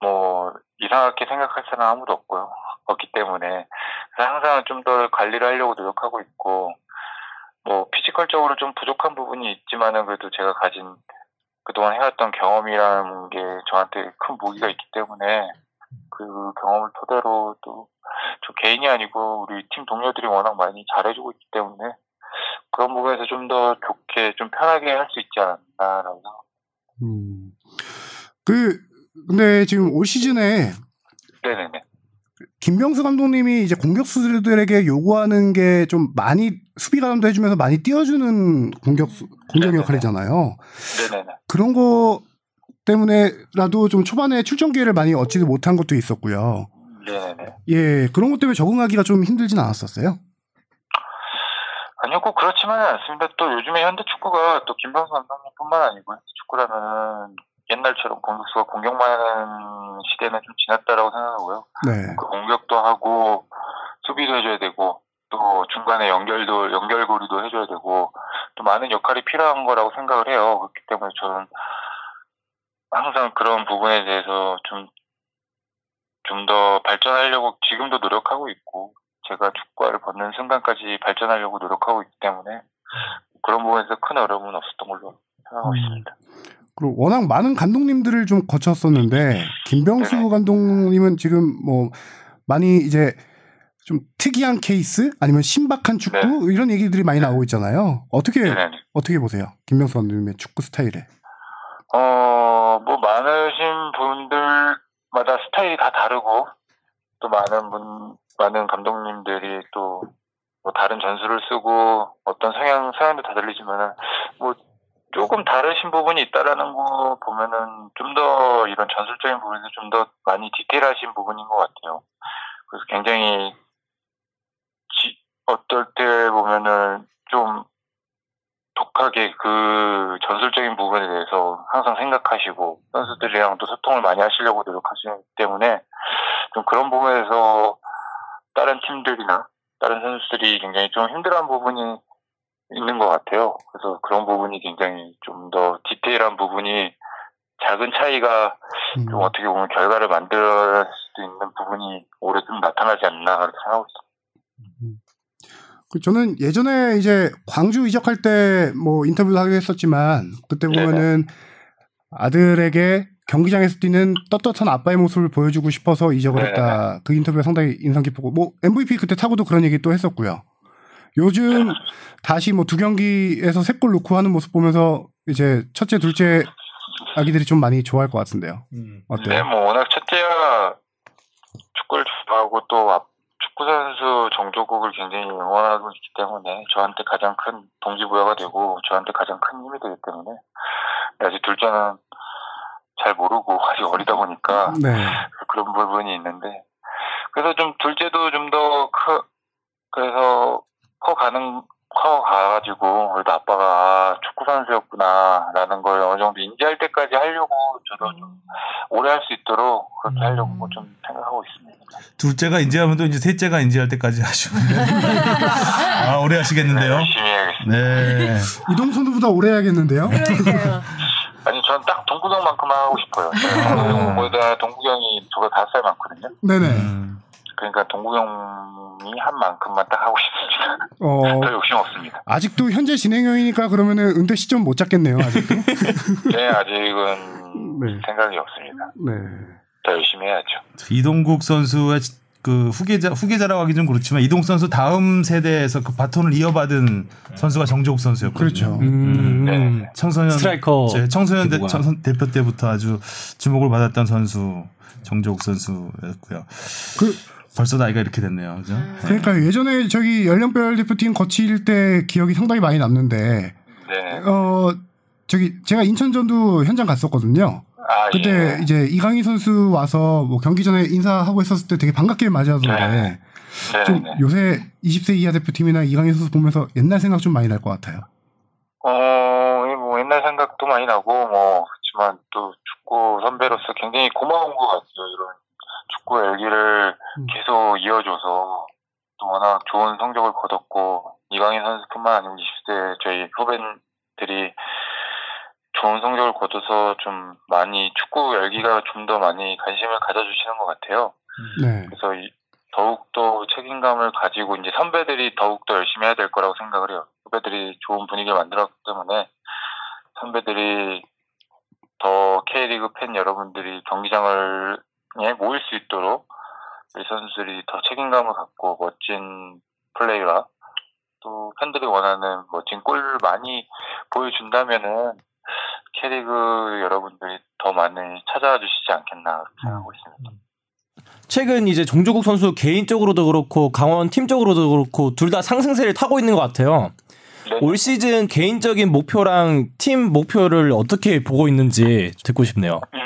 뭐 이상하게 생각할 사람 아무도 없고요. 없기 때문에 그래서 항상 좀 더 관리를 하려고 노력하고 있고 뭐 피지컬적으로 좀 부족한 부분이 있지만은 그래도 제가 가진 그동안 해왔던 경험이라는 게 저한테 큰 무기가 있기 때문에 그 경험을 토대로 또 저 개인이 아니고 우리 팀 동료들이 워낙 많이 잘해주고 있기 때문에 그런 부분에서 좀 더 좋게 좀 편하게 할 수 있지 않나라고 생각합니다. 음. 그 근데 지금 올 시즌에 네네네. 김병수 감독님이 이제 공격수들에게 요구하는 게 좀 많이 수비 가담도 해주면서 많이 띄워주는 공격 네네네. 역할이잖아요. 네네네. 그런 거 때문에라도 좀 초반에 출전 기회를 많이 얻지도 못한 것도 있었고요. 네네네. 예, 그런 것 때문에 적응하기가 좀 힘들진 않았었어요. 아니요, 꼭 그렇지만은 않습니다. 또 요즘에 현대 축구가 또 김병수 감독님뿐만 아니고 현대 축구라면은 옛날처럼 공격수가 공격만 하는 시대는 좀 지났다라고 생각하고요. 네. 그 공격도 하고 수비도 해줘야 되고 또 중간에 연결도 연결고리도 해줘야 되고 또 많은 역할이 필요한 거라고 생각을 해요. 그렇기 때문에 저는 항상 그런 부분에 대해서 좀 좀 더 발전하려고 지금도 노력하고 있고 제가 축구화를 벗는 순간까지 발전하려고 노력하고 있기 때문에 그런 부분에서 큰 어려움은 없었던 걸로 생각하고 음. 있습니다. 그리고 워낙 많은 감독님들을 좀 거쳤었는데 김병수 네네. 감독님은 지금 뭐 많이 이제 좀 특이한 케이스 아니면 신박한 축구 네. 이런 얘기들이 많이 나오고 있잖아요. 어떻게. 어떻게 보세요? 김병수 감독님의 축구 스타일에. 어, 뭐, 많으신 분들마다 스타일이 다 다르고, 또 많은 분, 많은 감독님들이 또, 뭐, 다른 전술을 쓰고, 어떤 성향, 성향도 다 다르지만은, 뭐, 조금 다르신 부분이 있다라는 거 보면은, 좀 더 이런 전술적인 부분에서 좀 더 많이 디테일하신 부분인 것 같아요. 그래서 굉장히, 지, 어떨 때 보면은, 좀, 독하게 그 전술적인 부분에 대해서 항상 생각하시고 선수들이랑도 소통을 많이 하시려고 노력하시기 때문에 좀 그런 부분에서 다른 팀들이나 다른 선수들이 굉장히 좀 힘들어한 부분이 있는 것 같아요. 그래서 그런 부분이 굉장히 좀 더 디테일한 부분이 작은 차이가 음. 좀 어떻게 보면 결과를 만들 수도 있는 부분이 올해 좀 나타나지 않나 그렇게 생각하고 있습니다. 그 저는 예전에 이제 광주 이적할 때 뭐 인터뷰도 하기도 했었지만 그때 네네. 보면은 아들에게 경기장에서 뛰는 떳떳한 아빠의 모습을 보여주고 싶어서 이적을 네네. 했다. 그 인터뷰가 상당히 인상 깊었고 뭐 MVP 그때 타고도 그런 얘기 또 했었고요. 요즘 다시 뭐 두 경기에서 세골 넣고 하는 모습 보면서 이제 첫째, 둘째 아기들이 좀 많이 좋아할 것 같은데요. 어때요? 네, 뭐 워낙 첫째야 축구를 좋아하고 또 앞- 축구 선수 정조국을 굉장히 응원하고 있기 때문에 저한테 가장 큰 동기부여가 되고 저한테 가장 큰 힘이 되기 때문에 아직 둘째는 잘 모르고 아직 어리다 보니까 네. 그런 부분이 있는데 그래서 좀 둘째도 좀더크 그래서 커 가는 커 가가지고 그래도 아빠가 아, 축구 선수였구나라는 걸 어느 정도 인지할 때까지 하려고 저도 좀 오래 할 수 있도록 그렇게 하려고 좀 생각하고 있습니다. 둘째가 인지하면 또 이제 셋째가 인지할 때까지 하시면 아 오래 하시겠는데요. 열심히 해야겠습니다. 네. 이동선우보다 오래 해야겠는데요. 아니 저는 딱 동구경만큼만 하고 싶어요. 동구경보다 동구경이 저보다 다섯 살 많거든요. 네네. 음. 그러니까 동구경이 한 만큼만 딱 하고 싶습니다. 어, 더 욕심 없습니다. 아직도 현재 진행형이니까 그러면은 은퇴 시점 못 잡겠네요. 아직도. 네, 아직은 네. 생각이 없습니다. 네. 더 열심히 해야죠. 이동국 선수의 그 후계자 후계자라고 하기 좀 그렇지만 이동 선수 다음 세대에서 그 바톤을 이어받은 선수가 정재욱 선수였거든요. 그렇죠. 음. 네. 청소년 스트라이커 제 청소년 대. 청소- 대표 때부터 아주 주목을 받았던 선수 정재욱 선수였고요. 그 벌써 나이가 이렇게 됐네요. 그죠? 그러니까 예전에 저기 연령별 대표팀 거칠 때 기억이 상당히 많이 남는데 네. 어 저기 제가 인천전도 현장 갔었거든요. 아, 그때 예. 이제 이강인 선수 와서 뭐 경기 전에 인사하고 했었을 때 되게 반갑게 맞이하던데 네. 좀 네. 요새 20세 이하 대표팀이나 이강인 선수 보면서 옛날 생각 좀 많이 날 것 같아요. 어, 이뭐 옛날 생각도 많이 나고 뭐 그렇지만 또 축구 선배로서 굉장히 고마운 것 같아요. 이런 축구 열기를 음. 계속 이어줘서 또 워낙 좋은 성적을 거뒀고 이강인 선수뿐만 아니고 20대 저희 후배들이 좋은 성적을 거둬서 좀 많이 축구 열기가 좀 더 많이 관심을 가져주시는 것 같아요. 네. 그래서 이- 더욱더 책임감을 가지고 이제 선배들이 더욱더 열심히 해야 될 거라고 생각을 해요. 후배들이 좋은 분위기를 만들었기 때문에 선배들이 더 K리그 팬 여러분들이 경기장을 에 모일 수 있도록 우리 선수들이 더 책임감을 갖고 멋진 플레이와 또 팬들이 원하는 멋진 골을 많이 보여준다면은 K리그 여러분들이 더 많이 찾아와 주시지 않겠나 생각하고 있습니다. 최근 이제 종조국 선수 개인적으로도 그렇고 강원 팀적으로도 그렇고 둘 다 상승세를 타고 있는 것 같아요. 네. 올 시즌 개인적인 목표랑 팀 목표를 어떻게 보고 있는지 듣고 싶네요. 음,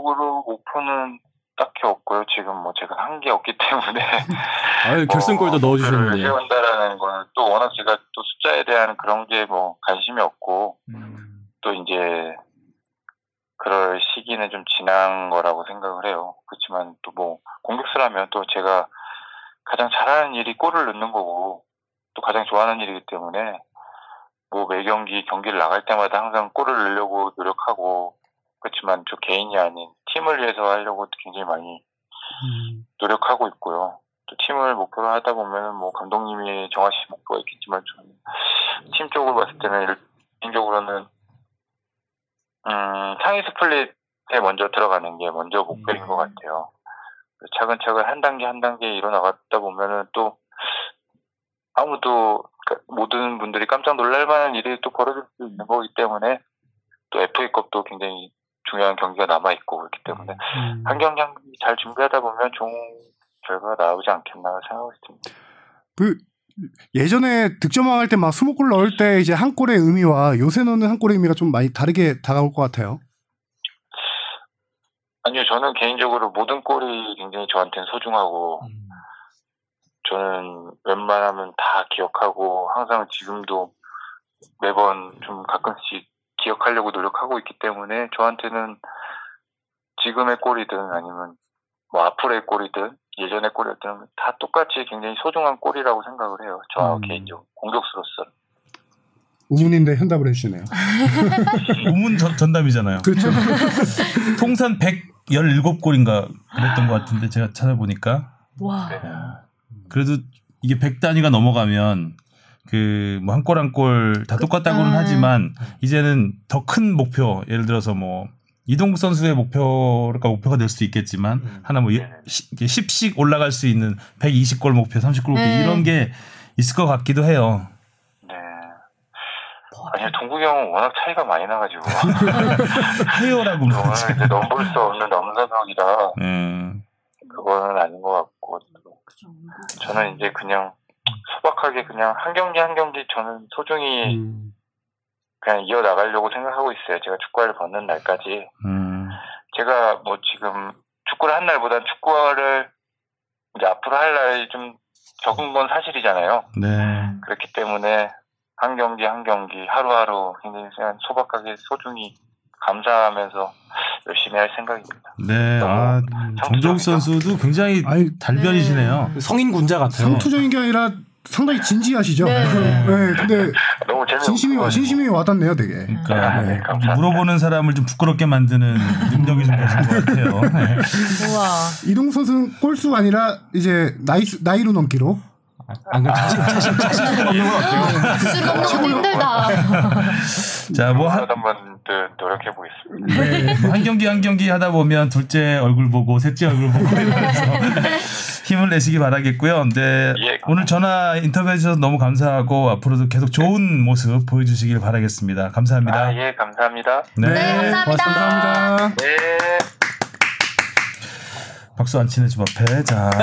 개인적으로 목표는 딱히 없고요. 지금 뭐 제가 한 게 없기 때문에. 아유 결승골도 뭐, 넣어주셨는데. 세운다라는 거는 또 워낙 제가 또 숫자에 대한 그런 게 뭐 관심이 없고, 음. 또 이제, 그럴 시기는 좀 지난 거라고 생각을 해요. 그렇지만 또 뭐, 공격수라면 또 제가 가장 잘하는 일이 골을 넣는 거고, 또 가장 좋아하는 일이기 때문에, 뭐 매 경기 경기를 나갈 때마다 항상 골을 넣으려고 노력하고 그렇지만 저 개인이 아닌 팀을 위해서 하려고 굉장히 많이 노력하고 있고요. 또 팀을 목표로 하다 보면은 뭐 감독님이 정하신 목표가 있겠지만 팀 쪽으로 봤을 때는 일- 개인적으로는 음, 상위 스플릿에 먼저 들어가는 게 먼저 목표인 것 같아요. 차근차근 한 단계 한 단계 일어나갔다 보면은 또 아무도 그러니까 모든 분들이 깜짝 놀랄 만한 일이 또 벌어질 수 있는 거기 때문에 또 FA컵도 굉장히 중요한 경기가 남아 있고 그렇기 때문에 한 경기 한 경기 잘 준비하다 보면 좋은 결과가 나오지 않겠나 생각하고 있습니다. 그 예전에 득점왕 할 때 막 스무 골 넣을 때 이제 한 골의 의미와 요새 넣는 한 골의 의미가 좀 많이 다르게 다가올 것 같아요. 아니요, 저는 개인적으로 모든 골이 굉장히 저한테는 소중하고 저는 웬만하면 다 기억하고 항상 지금도 매번 좀 가끔씩 기억하려고 노력하고 있기 때문에 저한테는 지금의 골이든 아니면 뭐 앞으로의 골이든 예전의 골이든 다 똑같이 굉장히 소중한 골이라고 생각을 해요. 저 음. 개인적으로 공격수로서. 우문인데 현답을 해주시네요. 우문 전, 전담이잖아요. 그렇죠. 통산 117골인가 그랬던 것 같은데 제가 찾아보니까 와. 그래도 이게 100단위가 넘어가면 그 뭐 한 골 한 골 다 똑같다고는 음. 하지만 이제는 더 큰 목표 예를 들어서 뭐 이동국 선수의 목표가 목표가 될 수도 있겠지만 하나 뭐 10씩 올라갈 수 있는 120골 목표, 30골 목표 네. 이런 게 있을 것 같기도 해요. 네. 아니요, 동국이 형은 워낙 차이가 많이 나가지고. 해요라고 저는 그러지. 이제 넘볼 수 없는 넘사벽이라 음. 그거는 아닌 것 같고 저는 이제 그냥 소박하게 그냥 한 경기 한 경기 저는 소중히 음. 그냥 이어 나가려고 생각하고 있어요. 제가 축구화를 벗는 날까지 음. 제가 뭐 지금 축구를 한 날보단 축구화를 이제 앞으로 할 날이 좀 적은 건 사실이잖아요. 네. 그렇기 때문에 한 경기 한 경기 하루하루 굉장히 그냥 소박하게 소중히 감사하면서 열심히 할 생각입니다. 네. 아, 정종 선수도 굉장히 아니, 달변이시네요. 성인 군자 같아요. 상투적인 게 아니라 상당히 진지하시죠. 네. 네, 근데 너무 진심이 와- 진심이 와닿네요, 되게. 그러니까 네, 감사합니다. 물어보는 사람을 좀 부끄럽게 만드는 능력이 좀 되신 것 같아요. 네. 우와. 이동 선수는 골수가 아니라 이제 나이 수- 나이로 넘기로 안 그럼 자신 자신 자신감 없는 건 어때요? 것도 힘들다. 자, 뭐 한, 한번 노력해 보겠습니다. 네, 뭐 한 경기 한 경기 하다 보면 둘째 얼굴 보고 셋째 얼굴 보고 이러면서 힘을 내시기 바라겠고요. 네, 예, 오늘 전화 인터뷰해 주셔서 너무 감사하고 앞으로도 계속 좋은 모습 보여주시길 바라겠습니다. 감사합니다. 아, 예, 감사합니다. 네, 네, 감사합니다. 감사합니다. 네. 박수 안 치네 집 앞에. 자,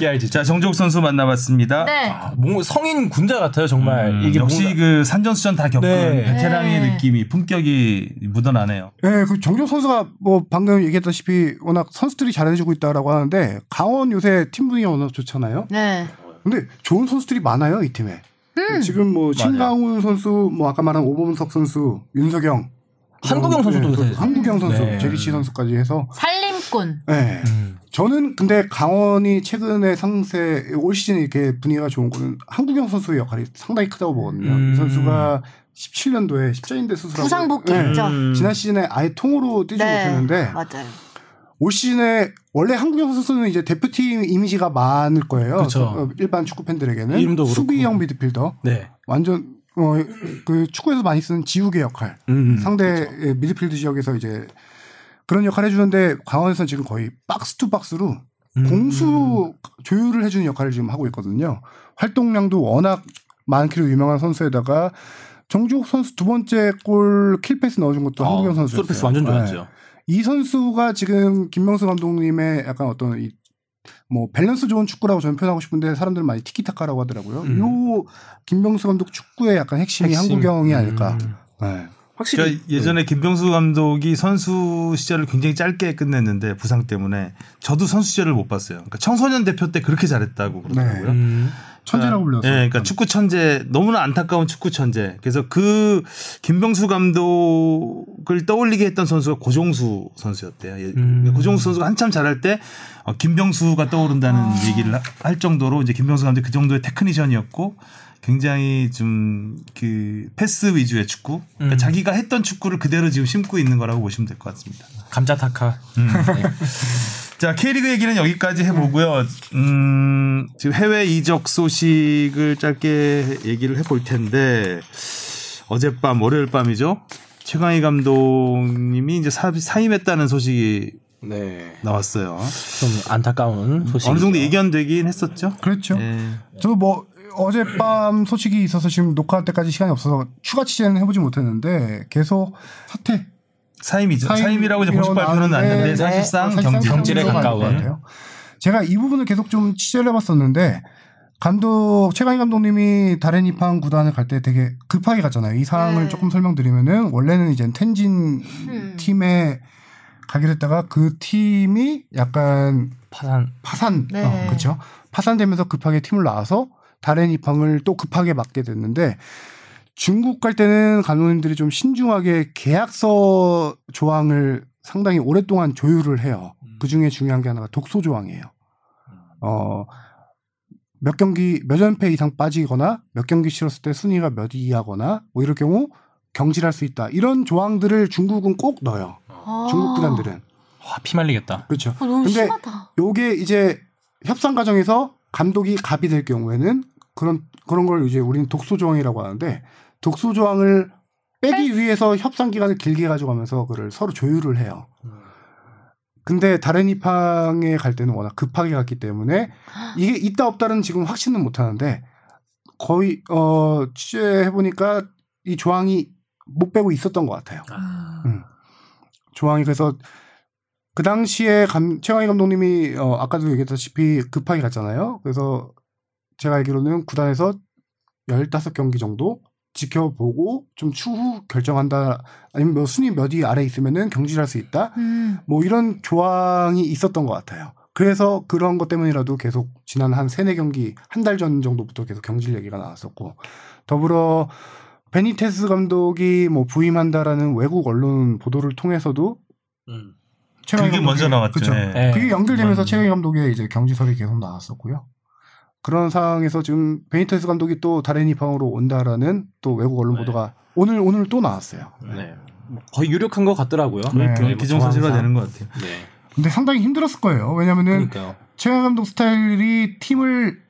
깨알지. 자 정종 선수 만나봤습니다. 네. 아, 뭔가 성인 군자 같아요 정말. 음, 이게 역시 뭔가- 그 산전수전 다 겪은 네. 베테랑의 네. 느낌이 품격이 묻어나네요. 네, 그 정종 선수가 뭐 방금 얘기했다시피 워낙 선수들이 잘해주고 있다라고 하는데 강원 요새 팀 분위기가 워낙 좋잖아요. 네. 근데 좋은 선수들이 많아요 이 팀에. 지금 뭐 신강훈 선수, 뭐 아까 말한 오범석 선수, 윤석영, 한국영 선수도 네, 요새 한국영 선수, 네. 제리치 선수까지 해서. 살림꾼. 네. 음. 저는 근데 강원이 최근에 상세 올 시즌 이렇게 분위기가 좋은 거는 한국영 선수의 역할이 상당히 크다고 보거든요. 음. 이 선수가 17년도에 십자인대 수술하고 부상 복귀했죠. 음. 지난 시즌에 아예 통으로 뛰지 네. 못했는데 맞아요. 올 시즌에 원래 한국영 선수는 이제 대표팀 이미지가 많을 거예요. 그쵸. 어, 일반 축구 팬들에게는 이름도 그렇고. 수비형 미드필더, 네. 완전 어, 그 축구에서 많이 쓰는 지우개 역할, 음. 상대 의 미드필드 지역에서 이제 그런 역할을 해주는데 강원에서는 지금 거의 box to box로 음. 공수 조율을 해주는 역할을 지금 하고 있거든요. 활동량도 워낙 많기로 유명한 선수에다가 정조국 선수 두 번째 골 kill pass 넣어준 것도 한국영 선수였어요. through pass 완전 네. 좋았죠. 이 선수가 지금 김병수 감독님의 약간 어떤 이 뭐 밸런스 좋은 축구라고 저는 표현하고 싶은데 사람들은 많이 티키타카라고 하더라고요. 음. 요 김병수 감독 축구의 약간 핵심이 핵심. 한국영이 아닐까. 음. 네. 확실히 그러니까 예전에 김병수 감독이 선수 시절을 굉장히 짧게 끝냈는데 부상 때문에 저도 선수 시절을 못 봤어요. 그러니까 청소년 대표 때 그렇게 잘했다고 그러더라고요. 음. 천재라고 예, 불렸어요. 그러니까 축구 천재 너무나 안타까운 축구 천재. 그래서 그 김병수 감독을 떠올리게 했던 선수가 고종수 선수였대요. 예, 음. 고종수 선수가 한참 잘할 때 어, 김병수가 떠오른다는 얘기를 하- 할 정도로 이제 김병수 감독이 그 정도의 테크니션이었고 굉장히 좀 그 패스 위주의 축구. 그러니까 음. 자기가 했던 축구를 그대로 지금 심고 있는 거라고 보시면 될 것 같습니다. 감자타카. 자, K리그 얘기는 여기까지 해보고요. 음, 지금 해외 이적 소식을 짧게 얘기를 해볼 텐데, 어젯밤, 월요일 밤이죠. 최강희 감독님이 이제 사, 사임했다는 소식이 네. 나왔어요. 좀 안타까운 소식. 어느 정도 예견되긴 했었죠. 그렇죠. 예. 저도 뭐 어젯밤 소식이 있어서 지금 녹화 때까지 시간이 없어서 추가 취재는 해보지 못했는데 계속 사퇴 사임이죠. 사임- 사임이라고 이제 공식 발표는 났는데 네, 사실상 사실상 경질. 경질에 가까운. 같아요. 제가 이 부분을 계속 좀 취재를 해봤었는데 감독 최강희 감독님이 다른 입항 구단을 갈 때 되게 급하게 갔잖아요. 이 상황을 네. 조금 설명드리면은 원래는 이제 텐진 음. 팀에 가기로 했다가 그 팀이 약간 파산. 파산, 네. 어, 그렇죠. 파산되면서 급하게 팀을 나와서 다른 입항을 또 급하게 맡게 됐는데 중국 갈 때는 감독님들이 좀 신중하게 계약서 조항을 상당히 오랫동안 조율을 해요. 그 중에 중요한 게 하나가 독소 조항이에요. 어, 몇 경기, 몇 연패 이상 빠지거나 몇 경기 치렀을 때 순위가 몇 위하거나 뭐 이럴 경우 경질할 수 있다. 이런 조항들을 중국은 꼭 넣어요. 아. 중국 구단들은. 와, 피 말리겠다. 그렇죠. 어, 너무 근데 심하다. 요게 이제 협상 과정에서 감독이 갑이 될 경우에는 그런 그런 걸 이제 우리는 독소 조항이라고 하는데 독소 조항을 빼기 위해서 협상 기간을 길게 가져가면서 그를 서로 조율을 해요. 근데 다른 입항에 갈 때는 워낙 급하게 갔기 때문에 이게 있다 없다는 지금 확신은 못 하는데 거의 어 취재해 보니까 이 조항이 못 빼고 있었던 것 같아요. 음. 조항이 그래서 그 당시에 감, 최강희 감독님이 어, 아까도 얘기했다시피 급하게 갔잖아요. 그래서 제가 알기로는 구단에서 15경기 정도 지켜보고 좀 추후 결정한다. 아니면 뭐 순위 몇 위 아래 있으면은 경질할 수 있다. 음. 뭐 이런 조항이 있었던 것 같아요. 그래서 그런 것 때문이라도 계속 지난 한 세네 경기 한 달 전 정도부터 계속 경질 얘기가 나왔었고 더불어 베니테스 감독이 뭐 부임한다라는 외국 언론 보도를 통해서도 최강희 그게 감독이- 먼저 나왔죠. 그쵸. 예. 네. 그게 연결되면서 음. 최강희 감독의 이제 경질설이 계속 나왔었고요. 그런 상황에서 지금 베니테스 감독이 또 다롄 이팡으로 온다라는 또 외국 언론 네. 보도가 오늘 오늘 또 나왔어요. 네. 뭐 거의 유력한 것 같더라고요. 네. 네, 기정사실화 되는 것 같아요. 네. 근데 상당히 힘들었을 거예요. 왜냐면은. 최강희 감독 스타일이 팀을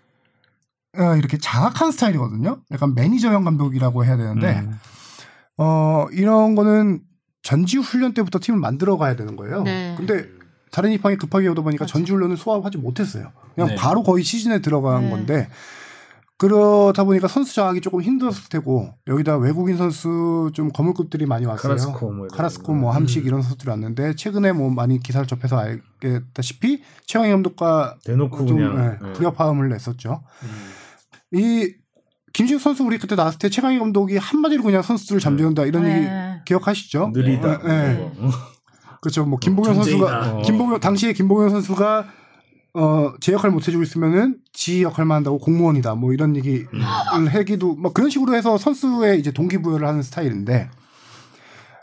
어, 이렇게 장악한 스타일이거든요. 약간 매니저형 감독이라고 해야 되는데 음. 어 이런 거는 전지 훈련 때부터 팀을 만들어 가야 되는 거예요. 네. 근데 다른 입항이 급하게 오다 보니까 맞아. 전지 훈련을 소화하지 못했어요. 그냥 네. 바로 거의 시즌에 들어간 네. 건데 그러다 보니까 선수 장악이 조금 힘들었을 테고 여기다 외국인 선수 좀 거물급들이 많이 왔어요. 카라스코 뭐 카라스코 거. 뭐 함식 이런 선수들이 왔는데 최근에 뭐 많이 기사를 접해서 알겠다시피 최강희 감독과 대놓고 좀 그냥 예, 예. 불협화음을 냈었죠. 이 김지욱 선수 우리 그때 나왔을 때 최강희 감독이 한마디로 그냥 선수들을 잠재운다 이런 네. 얘기 기억하시죠? 느리다. 예, 예. 뭐. 그렇죠. 뭐 김봉현 전쟁이다. 선수가 어. 김봉현 당시에 김봉현 선수가 어 제 역할 못 해주고 있으면은 지 역할만 한다고 공무원이다 뭐 이런 얘기를 하기도 뭐 그런 식으로 해서 선수의 이제 동기부여를 하는 스타일인데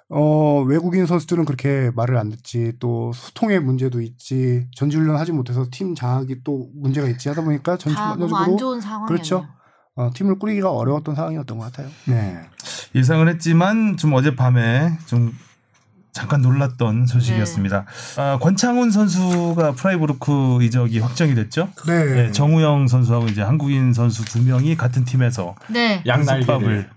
어 외국인 선수들은 그렇게 말을 안 듣지 또 소통의 문제도 있지 전지훈련 하지 못해서 팀 장악이 또 문제가 있지 하다 보니까 전반적으로 좋은 상황이에요. 그렇죠. 어, 팀을 꾸리기가 어려웠던 상황이었던 것 같아요. 네. 예상을 했지만 좀 어젯밤에 좀 잠깐 놀랐던 소식이었습니다. 아, 권창훈 선수가 프라이브루크 이적이 확정이 됐죠. 네. 네, 정우영 선수하고 이제 한국인 선수 두 명이 같은 팀에서 네. 양날개를.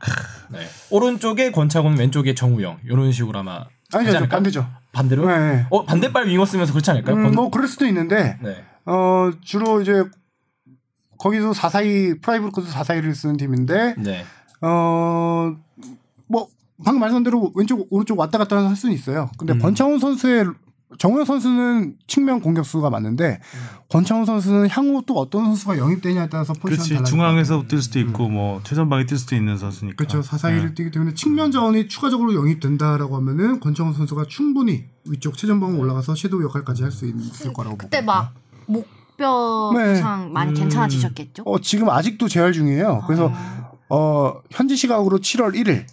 네. 오른쪽에 권창훈, 왼쪽에 정우영 이런 식으로 아마 아니죠? 반대죠. 반대로? 네. 어 반대발 윙어 쓰면서 그렇지 않을까요? 음, 권- 뭐 그럴 수도 있는데 네. 어 주로 이제 거기서 4사이 프라이브루크도 4사이를 쓰는 팀인데 네. 어뭐 방금 말씀한 대로 왼쪽 오른쪽 왔다 갔다 할 수는 있어요. 근데 음. 권창훈 선수의 정우영 선수는 측면 공격수가 맞는데 권창훈 선수는 향후 또 어떤 선수가 영입되냐에 따라서 포지션 그렇지 달라질 중앙에서 뛸 수도 있고 뭐 최전방에 뛸 수도 있는 선수니까. 그렇죠. 4사이를 뛰기 때문에 측면 자원이 추가적으로 영입된다라고 하면은 권창훈 선수가 충분히 위쪽 최전방으로 올라가서 섀도우 역할까지 할 수 있을 거라고 그때. 막 목 부상 많이 음. 괜찮아지셨겠죠? 어, 지금 아직도 재활 중이에요. 그래서 아. 어, 현지 시각으로 7월 1일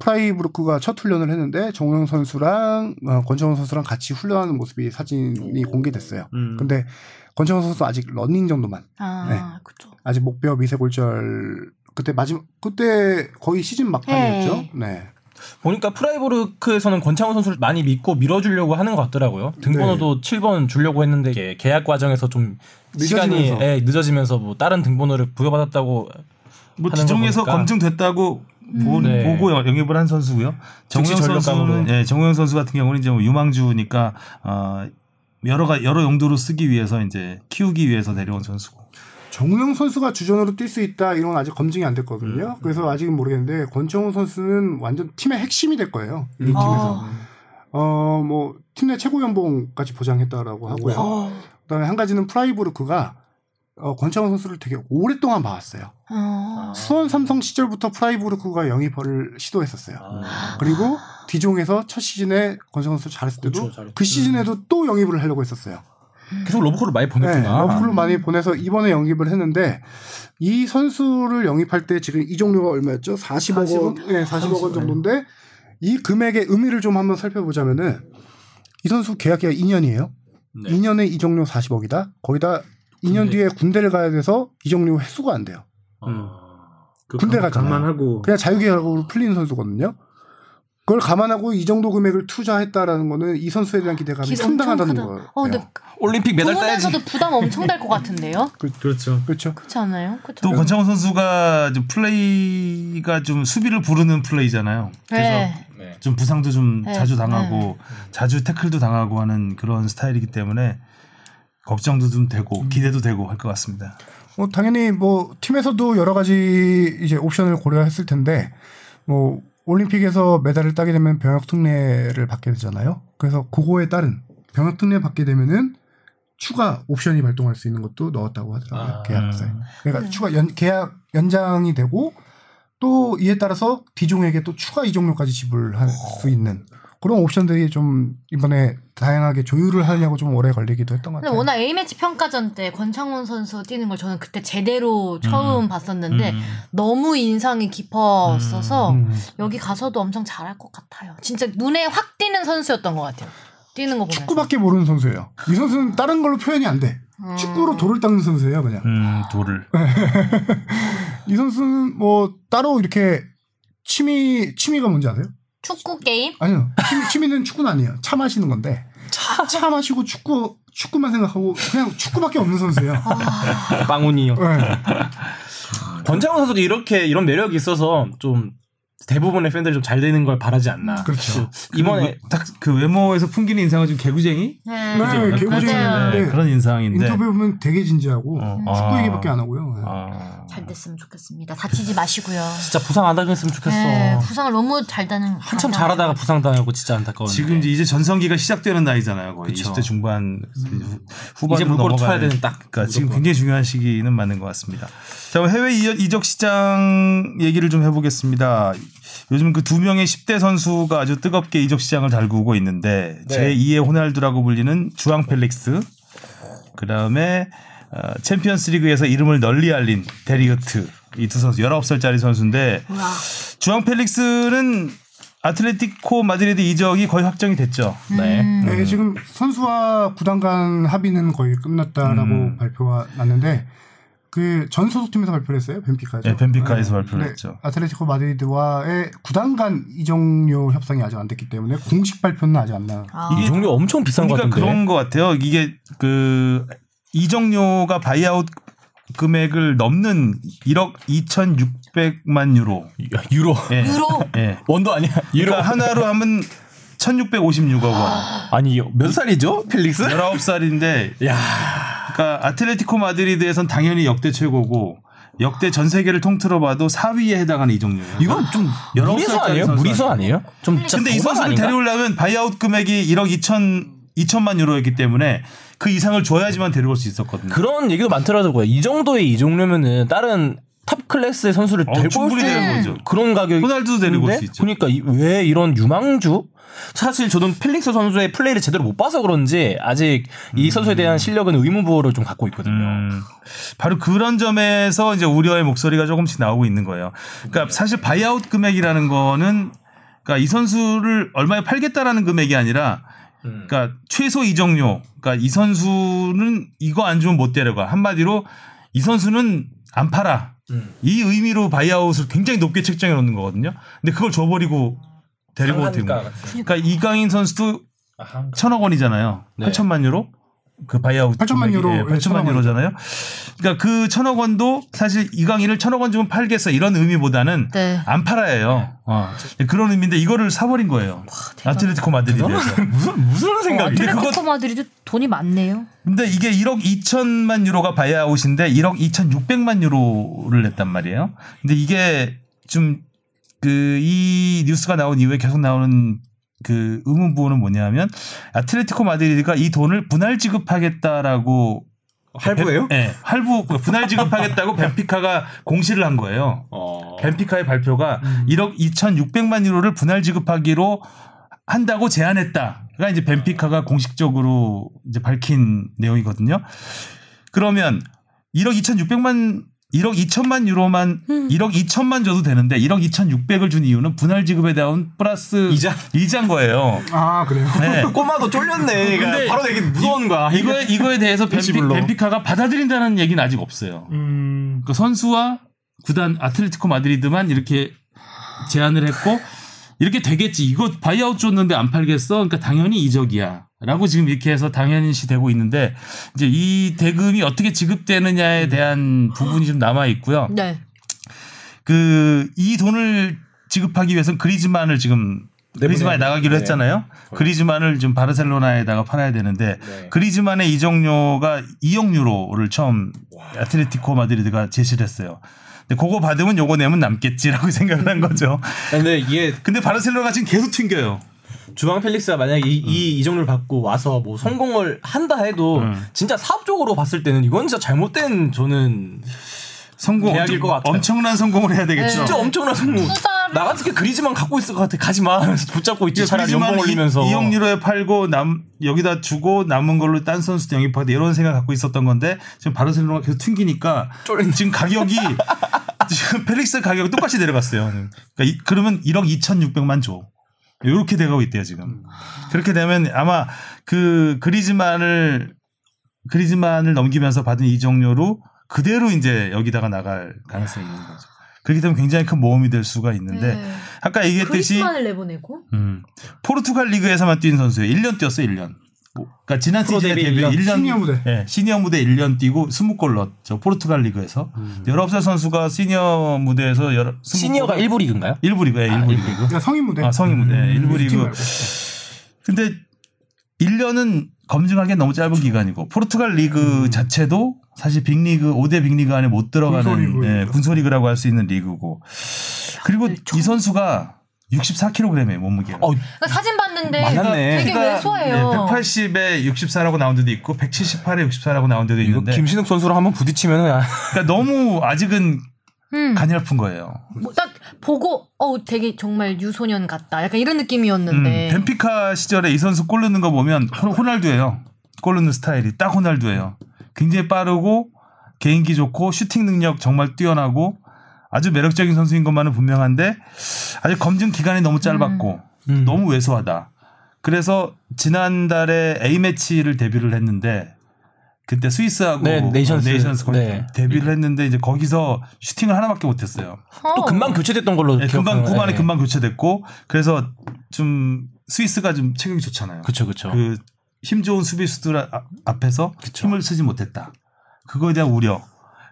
프라이브루크가 첫 훈련을 했는데 정우영 선수랑 어, 권창훈 선수랑 같이 훈련하는 모습이 사진이 공개됐어요. 음. 근데 권창훈 선수 아직 러닝 정도만 아, 네. 그죠. 아직 목뼈 미세골절 그때 마지막 그때 거의 시즌 막판이었죠. 네. 네. 보니까 프라이브르크에서는 권창훈 선수를 많이 믿고 밀어주려고 하는 것 같더라고요. 등번호도 7번 주려고 했는데 계약 과정에서 좀 시간이 늦어지면서. 예, 늦어지면서 뭐 다른 등번호를 부여받았다고 뭐 지정에서. 검증됐다고 보, 네. 보고 영입을 한 선수고요. 정우영. 선수는 예, 정우영 선수 같은 경우는 이제 뭐 유망주니까 어, 여러 가 여러 용도로 쓰기 위해서 이제 키우기 위해서 내려온 선수고. 정우영 선수가 주전으로 뛸 수 있다 이런 건 아직 검증이 안 됐거든요. 그래서 아직은 모르겠는데 권정훈 선수는 완전 팀의 핵심이 될 거예요. 이 팀에서. 어, 뭐, 팀 내 최고 연봉까지 보장했다라고 하고요. 어. 그 다음에 한 가지는 프라이브르크가 어, 권창훈 선수를 되게 오랫동안 봐왔어요. 어. 수원 삼성 시절부터 프라이브르크가 영입을 시도했었어요. 아. 그리고 디종에서 첫 시즌에 권창훈 선수 잘했을 때도. 그 시즌에도 또 영입을 하려고 했었어요. 계속 러브콜을 많이 네, 보냈구나. 러브콜로 많이 보내서 이번에 영입을 했는데 이 선수를 영입할 때 지금 이적료가 얼마였죠? 40억 원, 네, 40억 원 정도인데 이 금액의 의미를 좀 한번 살펴보자면은 이 선수 계약 기간 2년이에요. 네. 2년에 이종료 40억이다. 거기다 2년 군대. 뒤에 군대를 가야 돼서 이종료 회수가 안 돼요. 음. 그 군대 감- 가잖아요. 감안하고 그냥 자유계약으로 풀리는 선수거든요. 그걸 감안하고 이 정도 금액을 투자했다라는 거는 이 선수에 대한 기대감이 기대 상당하다는 거예요. 어, 근데 올림픽 메달 따야지. 부문에서도 부담 엄청 될 것 같은데요? 그 렇죠. 그렇죠. 그렇지 않아요? 그렇죠. 또 권창훈 선수가 좀 플레이가 좀 수비를 부르는 플레이잖아요. 그래서 네. 네. 좀 부상도 좀 네, 자주 당하고 자주 태클도 당하고 하는 그런 스타일이기 때문에 걱정도 좀 되고 기대도 되고 할 것 같습니다. 뭐 당연히 뭐 팀에서도 여러 가지 이제 옵션을 고려했을 텐데 뭐 올림픽에서 메달을 따게 되면 병역 특례를 받게 되잖아요. 그래서 그거에 따른 병역 특례 받게 되면은 추가 옵션이 발동할 수 있는 것도 넣었다고 하더라고요. 아. 계약서에. 그러니까 추가 연, 계약 연장이 되고 또 이에 따라서 디종에게 또 추가 이종료까지 지불할 수 있는 그런 옵션들이 좀 이번에 다양하게 조율을 하려고 좀 오래 걸리기도 했던 것 같아요. 워낙 A매치 평가전 때 권창훈 선수 뛰는 걸 저는 그때 제대로 처음 봤었는데 음. 너무 인상이 깊었어서 음. 여기 가서도 엄청 잘할 것 같아요. 진짜 눈에 확 띄는 선수였던 것 같아요. 뛰는 거 보면서. 축구밖에 모르는 선수예요. 이 선수는 다른 걸로 표현이 안 돼. 음. 축구로 돌을 닦는 선수예요, 그냥. 음, 돌을. 이 선수는 뭐 따로 이렇게 취미 취미가 뭔지 아세요? 축구 게임? 아니요. 취미, 취미는 축구는 아니에요. 차 마시는 건데 차, 차 마시고 축구 축구만 생각하고 그냥 축구밖에 없는 선수예요. 빵훈이요. 네. 권창훈 선수도 이렇게 이런 매력이 있어서 좀 대부분의 팬들이 좀 잘 되는 걸 바라지 않나. 그렇죠. 이번에 딱 그 외모에서 풍기는 인상은 좀 개구쟁이 네. 네, 개구쟁이인데 네, 그런 인상인데 인터뷰 보면 되게 진지하고 어. 축구 아. 얘기밖에 안 하고요. 네. 아, 잘 됐으면 좋겠습니다. 다치지 마시고요. 진짜 부상 안 당했으면 좋겠어. 네, 부상을 너무 잘 다는 한참 잘하다가 부상 당하고 진짜 안타까웠는데. 지금 이제 이제 전성기가 시작되는 나이잖아요. 거의 그쵸. 20대 중반 후- 후반으로 이제 물꼬를 쳐야 되는 딱 그러니까 지금. 굉장히 중요한 시기는 맞는 것 같습니다. 자, 해외 이- 이적 시장 얘기를 좀 해보겠습니다. 요즘 그 두 명의 10대 선수가 아주 뜨겁게 이적 시장을 달구고 있는데 네. 제2의 호날두라고 불리는 주앙 펠릭스, 그 다음에 어, 챔피언스리그에서 이름을 널리 알린 데 리흐트 이 두 선수 19살짜리 선수인데 주앙 펠릭스는 아틀레티코 마드리드 이적이 거의 확정이 됐죠. 네. 네, 지금 선수와 구단 간 합의는 거의 끝났다라고 음. 발표가 났는데 그 전 소속팀에서 발표를 했어요. 벤피카에서. 네, 벤피카에서 발표를 했죠. 아틀레티코 마드리드와의 구단 간 이적료 협상이 아직 안 됐기 때문에 공식 발표는 아직 안 나. 아, 이 적료 엄청 비싼 것 그러니까 같은데. 그런 것 같아요. 이게 그 이적료가 buyout 금액을 넘는 1억 2,600만 유로. 야, 유로. 예. 유로 예. 원도 아니야. 유로. 그러니까 한화로 하면 1,656억 원. 아니 몇 살이죠, 펠릭스? 19살인데 야. 그러니까 아틀레티코 마드리드에선 당연히 역대 최고고 역대 전 세계를 통틀어 봐도 4위에 해당하는 이적료예요. 이건 좀19 무리수 아니에요? 무리수 아니에요? 좀 근데 이 선수를 아닌가? 데려오려면 buyout 금액이 1억 2천 2천만 유로였기 때문에 그 이상을 줘야지만 데려올 수 있었거든요. 그런 얘기도 많더라고요. 이 정도의 이적료면은 다른 top class의 선수를 어, 데리고 올 충분히 수 있는 되는 거죠. 그런 가격이 호날두도 데리고 올 수 있죠. 그러니까 이- 왜 이런 유망주? 사실 저는 펠릭스 선수의 플레이를 제대로 못 봐서 그런지 아직 이 선수에 대한 실력은 의문부호를 좀 갖고 있거든요. 음, 바로 그런 점에서 이제 우려의 목소리가 조금씩 나오고 있는 거예요. 그러니까 사실 buyout 금액이라는 거는 그러니까 이 선수를 얼마에 팔겠다라는 금액이 아니라 그러니까 최소 이적료. 그러니까 이 선수는 이거 안 주면 못 데려가. 한마디로 이 선수는 안 팔아. 이 의미로 buyout을 굉장히 높게 책정해 놓는 거거든요. 근데 그걸 줘버리고 데리고 오는 거예요. 그러니까 이강인 선수도 천억 원이잖아요. 네. 8천만 유로. 그 buyout 8천만 금액이, 유로, 예, 예, 8천만 천억 원. 유로잖아요. 그러니까 그 천억 원도 사실 이강인을 천억 원 주면 팔겠어 이런 의미보다는 네. 안 팔아예요. 어. 그런 의미인데 이거를 사버린 거예요. 아틀레티코 마드리드에서. 무슨 무슨 생각이? 그거 아틀레티코 마드리드 돈이 많네요. 근데 이게 1억 2천만 유로가 buyout인데 1억 2,600만 유로를 냈단 말이에요. 근데 이게 좀 그 이 뉴스가 나온 이후에 계속 나오는 그 의문부호는 뭐냐면 아틀레티코 마드리드가 이 돈을 분할 지급하겠다라고 할부예요? 예, 네, 할부 분할 지급하겠다고 벤피카가 공시를 한 거예요. 어. 벤피카의 발표가 음. 1억 2,600만 유로를 분할 지급하기로 한다고 제안했다가 이제 벤피카가 공식적으로 이제 밝힌 내용이거든요. 그러면 1억 2,600만 1억 2천만 유로만 음. 1억 2천만 줘도 되는데 1억 2,600을 준 이유는 분할 지급에 대한 플러스 이자? 이자인 거예요. 아 그래요? 네. 꼬마도 쫄렸네. 그러니까 근데 바로 되게 무서운 거야. 이거에 이거에 대해서 벤피. 벤피 카가 받아들인다는 얘기는 아직 없어요. 음. 그 선수와 구단 아틀레티코 마드리드만 이렇게 제안을 했고 이렇게 되겠지. 이거 buyout 줬는데 안 팔겠어. 그러니까 당연히 이적이야. 라고 지금 이렇게 해서 당연시 되고 있는데 이제 이 대금이 어떻게 지급되느냐에 대한 부분이 좀 남아 있고요. 네. 그 이 돈을 지급하기 위해서는 그리즈만을 지금 그리즈만이 나가기로 네. 했잖아요. 그리즈만을 좀 바르셀로나에다가 팔아야 되는데 네. 그리즈만의 이적료가 2억 유로를 처음 아틀레티코 마드리드가 제시를 했어요. 근데 그거 받으면 요거 내면 남겠지라고 생각을 한 거죠. 근데 이게 근데 바르셀로나가 지금 계속 튕겨요. 주방 펠릭스가 만약에 이, 이 이 정도를 받고 와서 뭐 성공을 한다 해도 음. 진짜 사업적으로 봤을 때는 이건 진짜 잘못된 저는 성공 계약일 엄청- 것 같아요. 엄청난 성공을 해야 되겠죠. 진짜 엄청난 성공. 나 같은 게 그리즈만 갖고 있을 것 같아. 가지 마. 하면서 붙잡고 있지. 차라리 연봉 올리면서. 2억 유로에 팔고 남 여기다 주고 남은 걸로 딴 선수도 영입하겠다 이런 생각 갖고 있었던 건데 지금 바르셀로나가 계속 튕기니까 지금 가격이 지금 펠릭스 가격이 똑같이 내려갔어요. 그러니까 이- 그러면 1억 2,600만 줘. 이렇게 돼가고 있대요 지금. 그렇게 되면 아마 그 그리즈만을 그리즈만을 넘기면서 받은 이적료로 그대로 이제 여기다가 나갈 가능성이 있는 거죠. 그렇기 때문에 굉장히 큰 모험이 될 수가 있는데 네. 아까 얘기했듯이 크리스만을 내보내고 음. 포르투갈 리그에서만 뛴 선수예요. 1년 뛰었어요, 1년. 그러니까 지난 시즌에 데뷔 데뷔 1년 시니어 무대. 예, 시니어 무대 1년 뛰고 20골 넣었죠. 포르투갈 리그에서. 19살 선수가 시니어 무대에서 여러, 20골 시니어가 1부 리그인가요? 일부 리그에 아, 일부 일부 리그. 그러니까 성인 무대. 아, 성인 무대. 일부 팀 리그. 말고. 근데 1년은 검증하기엔 너무 짧은 기간이고 포르투갈 리그 자체도 사실 빅리그 5대 빅리그 안에 못 들어가는 군소리그입니다. 예, 군소리그라고 할 수 있는 리그고. 그리고 이 선수가 64kg이에요, 몸무게가. 어, 그러니까 사진 봤는데 많았네. 되게 그러니까 왜소해요. 180에 64라고 나온 데도 있고 178에 64라고 나온 데도 있는데 김신욱 선수랑 한번 부딪히면은 그러니까 너무 아직은 음. 가냘픈 거예요. 뭐 딱 보고 어 되게 정말 유소년 같다. 약간 이런 느낌이었는데. 음, 벤피카 시절에 이 선수 골 넣는 거 보면 호- 호날두예요. 골 넣는 스타일이 딱 호날두예요. 굉장히 빠르고 개인기 좋고 슈팅 능력 정말 뛰어나고 아주 매력적인 선수인 것만은 분명한데 아직 검증 기간이 너무 짧았고 음. 너무 왜소하다. 그래서 지난달에 A 매치를 데뷔를 했는데 그때 스위스하고 네, Nations. Nations 네. 데뷔를 했는데 이제 거기서 슈팅을 하나밖에 못했어요. 또 어. 금방 교체됐던 걸로 네, 금방 후반에 네. 금방 교체됐고 그래서 좀 스위스가 좀 체격이 좋잖아요. 그쵸 그쵸. 그힘 좋은 수비수들 아- 앞에서 힘을 쓰지 못했다. 그거에 대한 우려.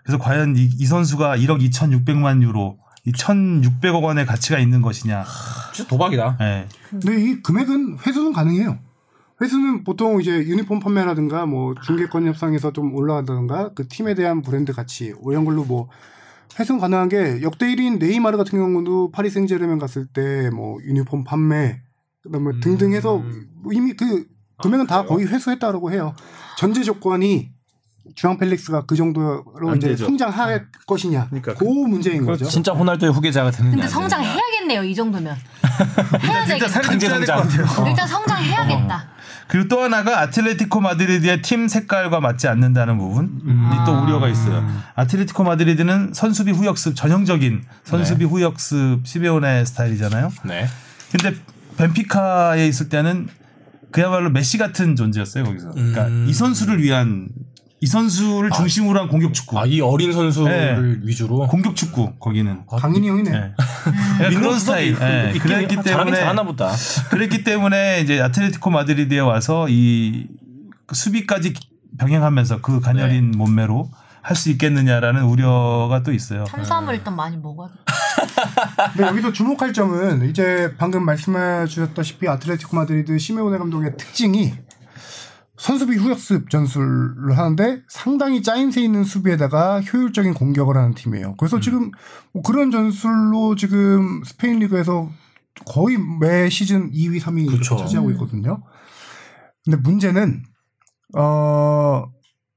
그래서 과연 이, 이 선수가 1억 2,600만 유로, 이 1,600억 원의 가치가 있는 것이냐. 진짜 도박이다. 예. 근데 이 금액은 회수는 가능해요. 회수는 보통 이제 유니폼 판매라든가 뭐 중개권 협상에서 좀 올라간다든가 그 팀에 대한 브랜드 가치 뭐 이런 걸로 뭐 회수는 가능한 게 역대 1위인 네이마르 같은 경우도 파리 생제르맹 갔을 때 뭐 유니폼 판매 그다음에 등등 해서 뭐 이미 그 금액은 다 거의 회수했다라고 해요. 전제 조건이 주앙 펠릭스가 그 정도로 안 이제 되죠. 성장할 것이냐. 그러니까 그 문제인 거죠. 진짜 호날두의 후계자가 되느냐. 근데 성장해야겠네요. 이 정도면. 해야 일단 되겠다. 될것 같아요. 일단 성장해야겠다. 그리고 또 하나가 아틀레티코 마드리드의 팀 색깔과 맞지 않는다는 부분이 또 우려가 있어요. 아틀레티코 마드리드는 선수비 후역습 전형적인 선수비 후역습 시메오네 스타일이잖아요. 네. 근데 벤피카에 있을 때는 그야말로 메시 같은 존재였어요 거기서. 그러니까 음. 이 선수를 위한 이 선수를 중심으로 한 공격 축구. 아 이 어린 선수를 위주로. 공격 축구 거기는. 강인이 형이네. 예. 그런 스타일. 예. 그랬기 때문에 잘하나 보다. 그랬기 때문에 이제 아틀레티코 마드리드에 와서 이 수비까지 병행하면서 그 가녀린 몸매로 할 수 있겠느냐라는 우려가 또 있어요. 탄수화물 일단 많이 먹어야겠다. 네, 여기서 주목할 점은 이제 방금 말씀해 주셨다시피 아틀레티코 마드리드 시메오네 감독의 특징이 선수비 후역습 전술을 하는데 상당히 짜임새 있는 수비에다가 효율적인 공격을 하는 팀이에요. 그래서 지금 뭐 그런 전술로 지금 스페인 리그에서 거의 매 시즌 2위, 3위 이렇게 그쵸. 차지하고 있거든요. 근데 문제는 어,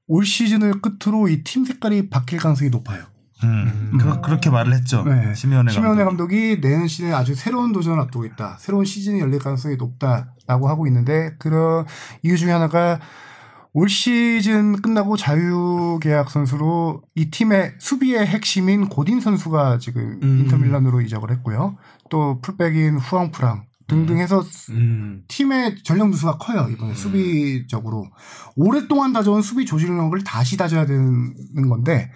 올 시즌을 끝으로 이 팀 색깔이 바뀔 가능성이 높아요. 음. 그, 그렇게 말을 했죠. 네. 시메오네 감독. 감독이 내년 시즌에 아주 새로운 도전을 앞두고 있다. 새로운 시즌이 열릴 가능성이 높다라고 하고 있는데 그런 이유 중에 하나가 올 시즌 끝나고 자유계약 선수로 이 팀의 수비의 핵심인 고딘 선수가 지금 음. 인터밀란으로 이적을 했고요. 또 풀백인 후안프란 등등 해서 음. 팀의 전력 누수가 커요 이번에 수비적으로 오랫동안 다져온 수비 조직력을 다시 다져야 되는 건데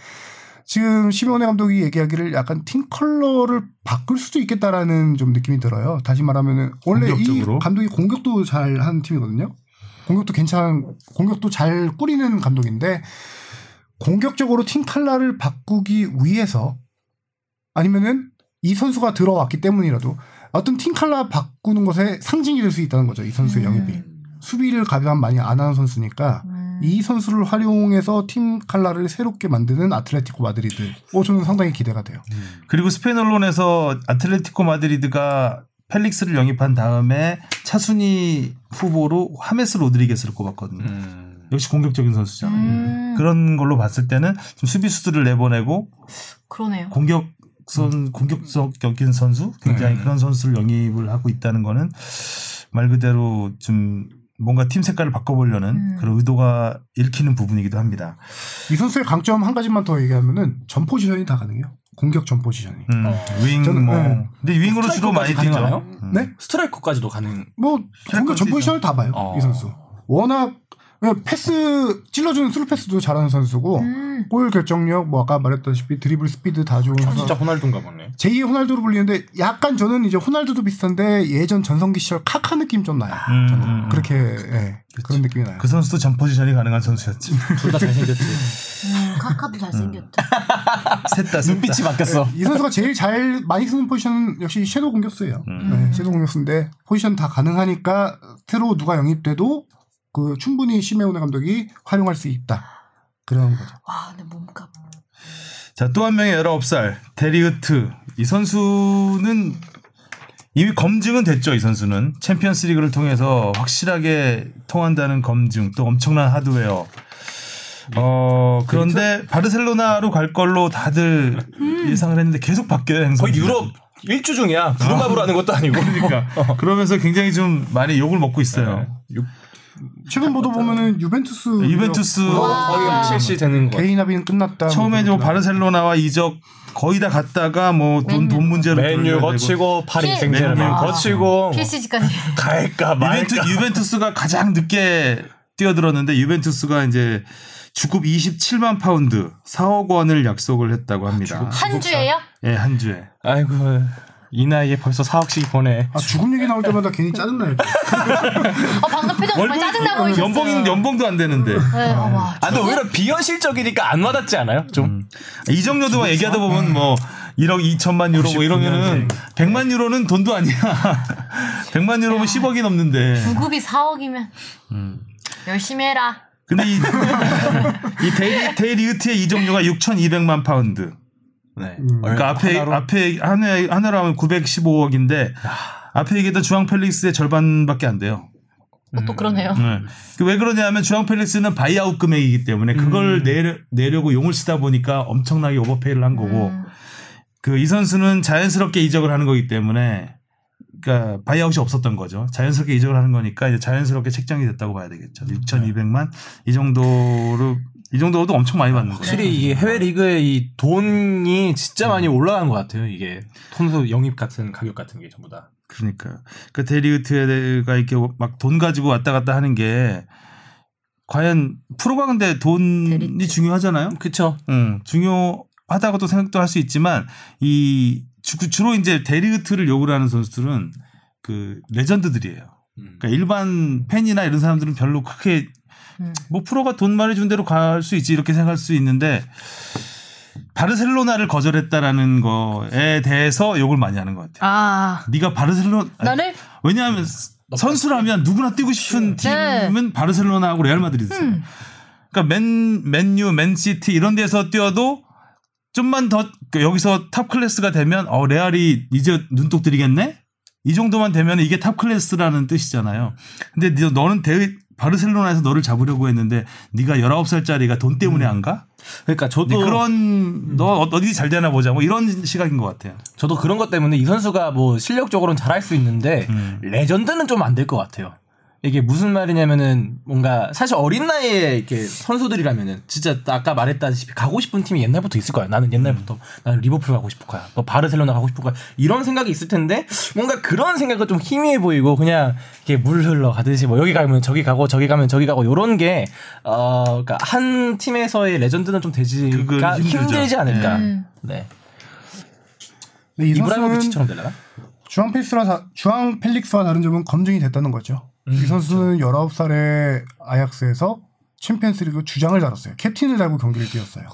지금 시메오네 감독이 얘기하기를 약간 팀 컬러를 바꿀 수도 있겠다라는 좀 느낌이 들어요. 다시 말하면은 원래 공격적으로? 이 감독이 공격도 잘 하는 팀이거든요. 공격도 괜찮은 공격도 잘 꾸리는 감독인데 공격적으로 팀 컬러를 바꾸기 위해서 아니면은 이 선수가 들어왔기 때문이라도 어떤 팀 컬러 바꾸는 것에 상징이 될 수 있다는 거죠. 이 선수의 영입이. 수비를 가장 많이 안 하는 선수니까 음. 이 선수를 활용해서 팀 칼라를 새롭게 만드는 아틀레티코 마드리드. 어, 저는 상당히 기대가 돼요. 그리고 스페인 언론에서 아틀레티코 마드리드가 펠릭스를 영입한 다음에 차순위 후보로 하메스 로드리게스를 꼽았거든요. 음. 역시 공격적인 선수잖아요. 음. 그런 걸로 봤을 때는 좀 수비수들을 내보내고 그러네요. 공격 선 공격적인 선수 굉장히 그런 선수를 영입을 하고 있다는 거는 말 그대로 좀 뭔가 팀 색깔을 바꿔보려는 음. 그런 의도가 읽히는 부분이기도 합니다. 이 선수의 강점 한 가지만 더 얘기하면은 전 포지션이 다 가능해요. 공격 전 포지션이. 음, 윙 저는, 뭐. 네. 근데 윙으로 주로 많이. 가능하나요? 음. 네? 스트라이커까지도 가능. 뭐 공격 전. 포지션을 다 봐요. 어. 이 선수. 워낙 패스 찔러주는 스루 패스도 잘하는 선수고 음. 골 결정력 뭐 아까 말했다시피 드리블 스피드 다 좋은 선수. 진짜 호날두인가 보네. 제2의 호날두로 불리는데 약간 저는 이제 호날두도 비슷한데 예전 전성기 시절 카카 느낌 좀 나요. 음, 저는 음, 음. 그렇게 예, 그런 느낌이 나요. 그 선수도 전 포지션이 가능한 선수였지. 둘 다 잘생겼지. 음, 카카도 잘생겼다. 셋다 눈빛이 바뀌었어. 이 선수가 제일 잘 많이 쓰는 포지션은 역시 섀도우 공격수예요. 네, 섀도우 공격수인데 포지션 다 가능하니까 새로 누가 영입돼도 그 충분히 시메오네 감독이 활용할 수 있다. 그런 거죠. 와, 내 몸값. 자, 또 한 명의 19살 데리우트. 이 선수는 이미 검증은 됐죠, 이 선수는. 챔피언스 리그를 통해서 확실하게 통한다는 검증, 또 엄청난 하드웨어. 어, 그런데 바르셀로나로 갈 걸로 다들 예상을 했는데 계속 바뀌어요, 행성. 거의 유럽 일주 중이야. 부루마블 하는 것도 아니고. 그러니까. 그러면서 굉장히 좀 많이 욕을 먹고 있어요. 최근 보도 보면은 유벤투스 유벤투스 거의 첼시 되는 거. 개인 합의는 끝났다. 처음에 뭐뭐 바르셀로나와 이적 거의 다 갔다가 뭐돈 돈 문제로 맨유. 거치고 파리 피- 생제르맹 거치고 PSG까지. 갈까 유벤투, 말까. 유벤투스가 가장 늦게 뛰어들었는데 유벤투스가 이제 주급 27만 파운드 4억 원을 약속을 했다고 합니다. 한 주에요? 예, 한 주에. 아이고 이 나이에 벌써 4억씩 보내. 아, 주급 얘기 나올 때마다 괜히 짜증나요. 어, 방금 표정 정말 짜증나 보이셨어요. 연봉 연봉도 안 되는데. 네, 어, 와. 아 근데 오히려 비현실적이니까 안 와닿지 않아요? 좀. 이적료도 얘기하다 보면 뭐 1억 2천만 유로 뭐 이러면은 100만 유로는 돈도 아니야. 100만 유로면 10억이 넘는데. 주급이 4억이면 음. 열심히 해라. 근데 이, 이 데리, 데리흐트의 이적료가 6,200만 파운드. 네. 그러니까 앞에 앞에 하늘 하늘로 하면 915억인데 앞에 얘기했던 주앙 펠릭스의 절반밖에 안 돼요. 어, 또 그러네요. 네. 그왜 그러냐면 주앙 펠릭스는 buyout 금액이기 때문에 그걸 내려, 내려고 용을 쓰다 보니까 엄청나게 오버페이를 한 거고 음. 그이 선수는 자연스럽게 이적을 하는 거기 때문에 그러니까 바이아웃이 없었던 거죠. 자연스럽게 이적을 하는 거니까 이제 자연스럽게 책정이 됐다고 봐야 되겠죠. 6,200만 이 정도로 이 정도도 엄청 많이 받는 거예요. 확실히 이게 해외 리그의 이 돈이 진짜 많이 올라간 것 같아요. 이게 선수 영입 같은 가격 같은 게 전부 다. 그러니까 그 데리흐트가 이렇게 막 돈 가지고 왔다 갔다 하는 게 과연 프로가 근데 돈이 데리트. 중요하잖아요. 그쵸. 응, 중요하다고도 생각도 할 수 있지만 이 주, 주로 이제 데리흐트를 욕을 하는 선수들은 그 legend들이에요. 음. 그러니까 일반 팬이나 이런 사람들은 별로 크게 음. 뭐 프로가 돈 많이 준 데로 갈 수 있지 이렇게 생각할 수 있는데 바르셀로나를 거절했다라는 거에 대해서 욕을 많이 하는 것 같아요. 아, 네가 바르셀로나 아니, 나를 왜냐하면 선수라면 누구나 뛰고 싶은 네. 팀은 바르셀로나하고 레알 마드리드잖아요. 음. 그러니까 맨 맨유, 맨시티 이런 데서 뛰어도 좀만 더그 여기서 top class가 되면 어 레알이 이제 눈독 들이겠네. 이 정도만 되면 이게 top class라는 뜻이잖아요. 근데 너- 너는 대 바르셀로나에서 너를 잡으려고 했는데 네가 19살짜리가 돈 때문에 안 가? 그러니까 저도 근데 그런 너 어- 어디 잘 되나 보자. 뭐 이런 시각인 것 같아요. 저도 그런 것 때문에 이 선수가 뭐 실력적으로는 잘할 수 있는데 음. legend는 좀 안 될 것 같아요. 이게 무슨 말이냐면은 뭔가 사실 어린 나이에 이렇게 선수들이라면은 진짜 아까 말했다시피 가고 싶은 팀이 옛날부터 있을 거야. 나는 옛날부터 나는 리버풀 가고 싶을 거야. 뭐 바르셀로나 가고 싶을 거야. 이런 생각이 있을 텐데 뭔가 그런 생각은 좀 희미해 보이고 그냥 이렇게 물 흘러 가듯이 뭐 여기 가면 저기 가고 저기 가면 저기 가고 요런 게 어, 그러니까 한 팀에서의 레전드는 좀 되지가 힘들죠. 힘들지 않을까. 음. 네. 네, 이 선수는 이브라히모비치처럼 되려나? 주앙 펠릭스와 주앙 펠릭스와 다른 점은 검증이 됐다는 거죠. 이 선수는 19살에 아약스에서 챔피언스리그 주장을 달았어요. 캡틴을 달고 경기를 뛰었어요.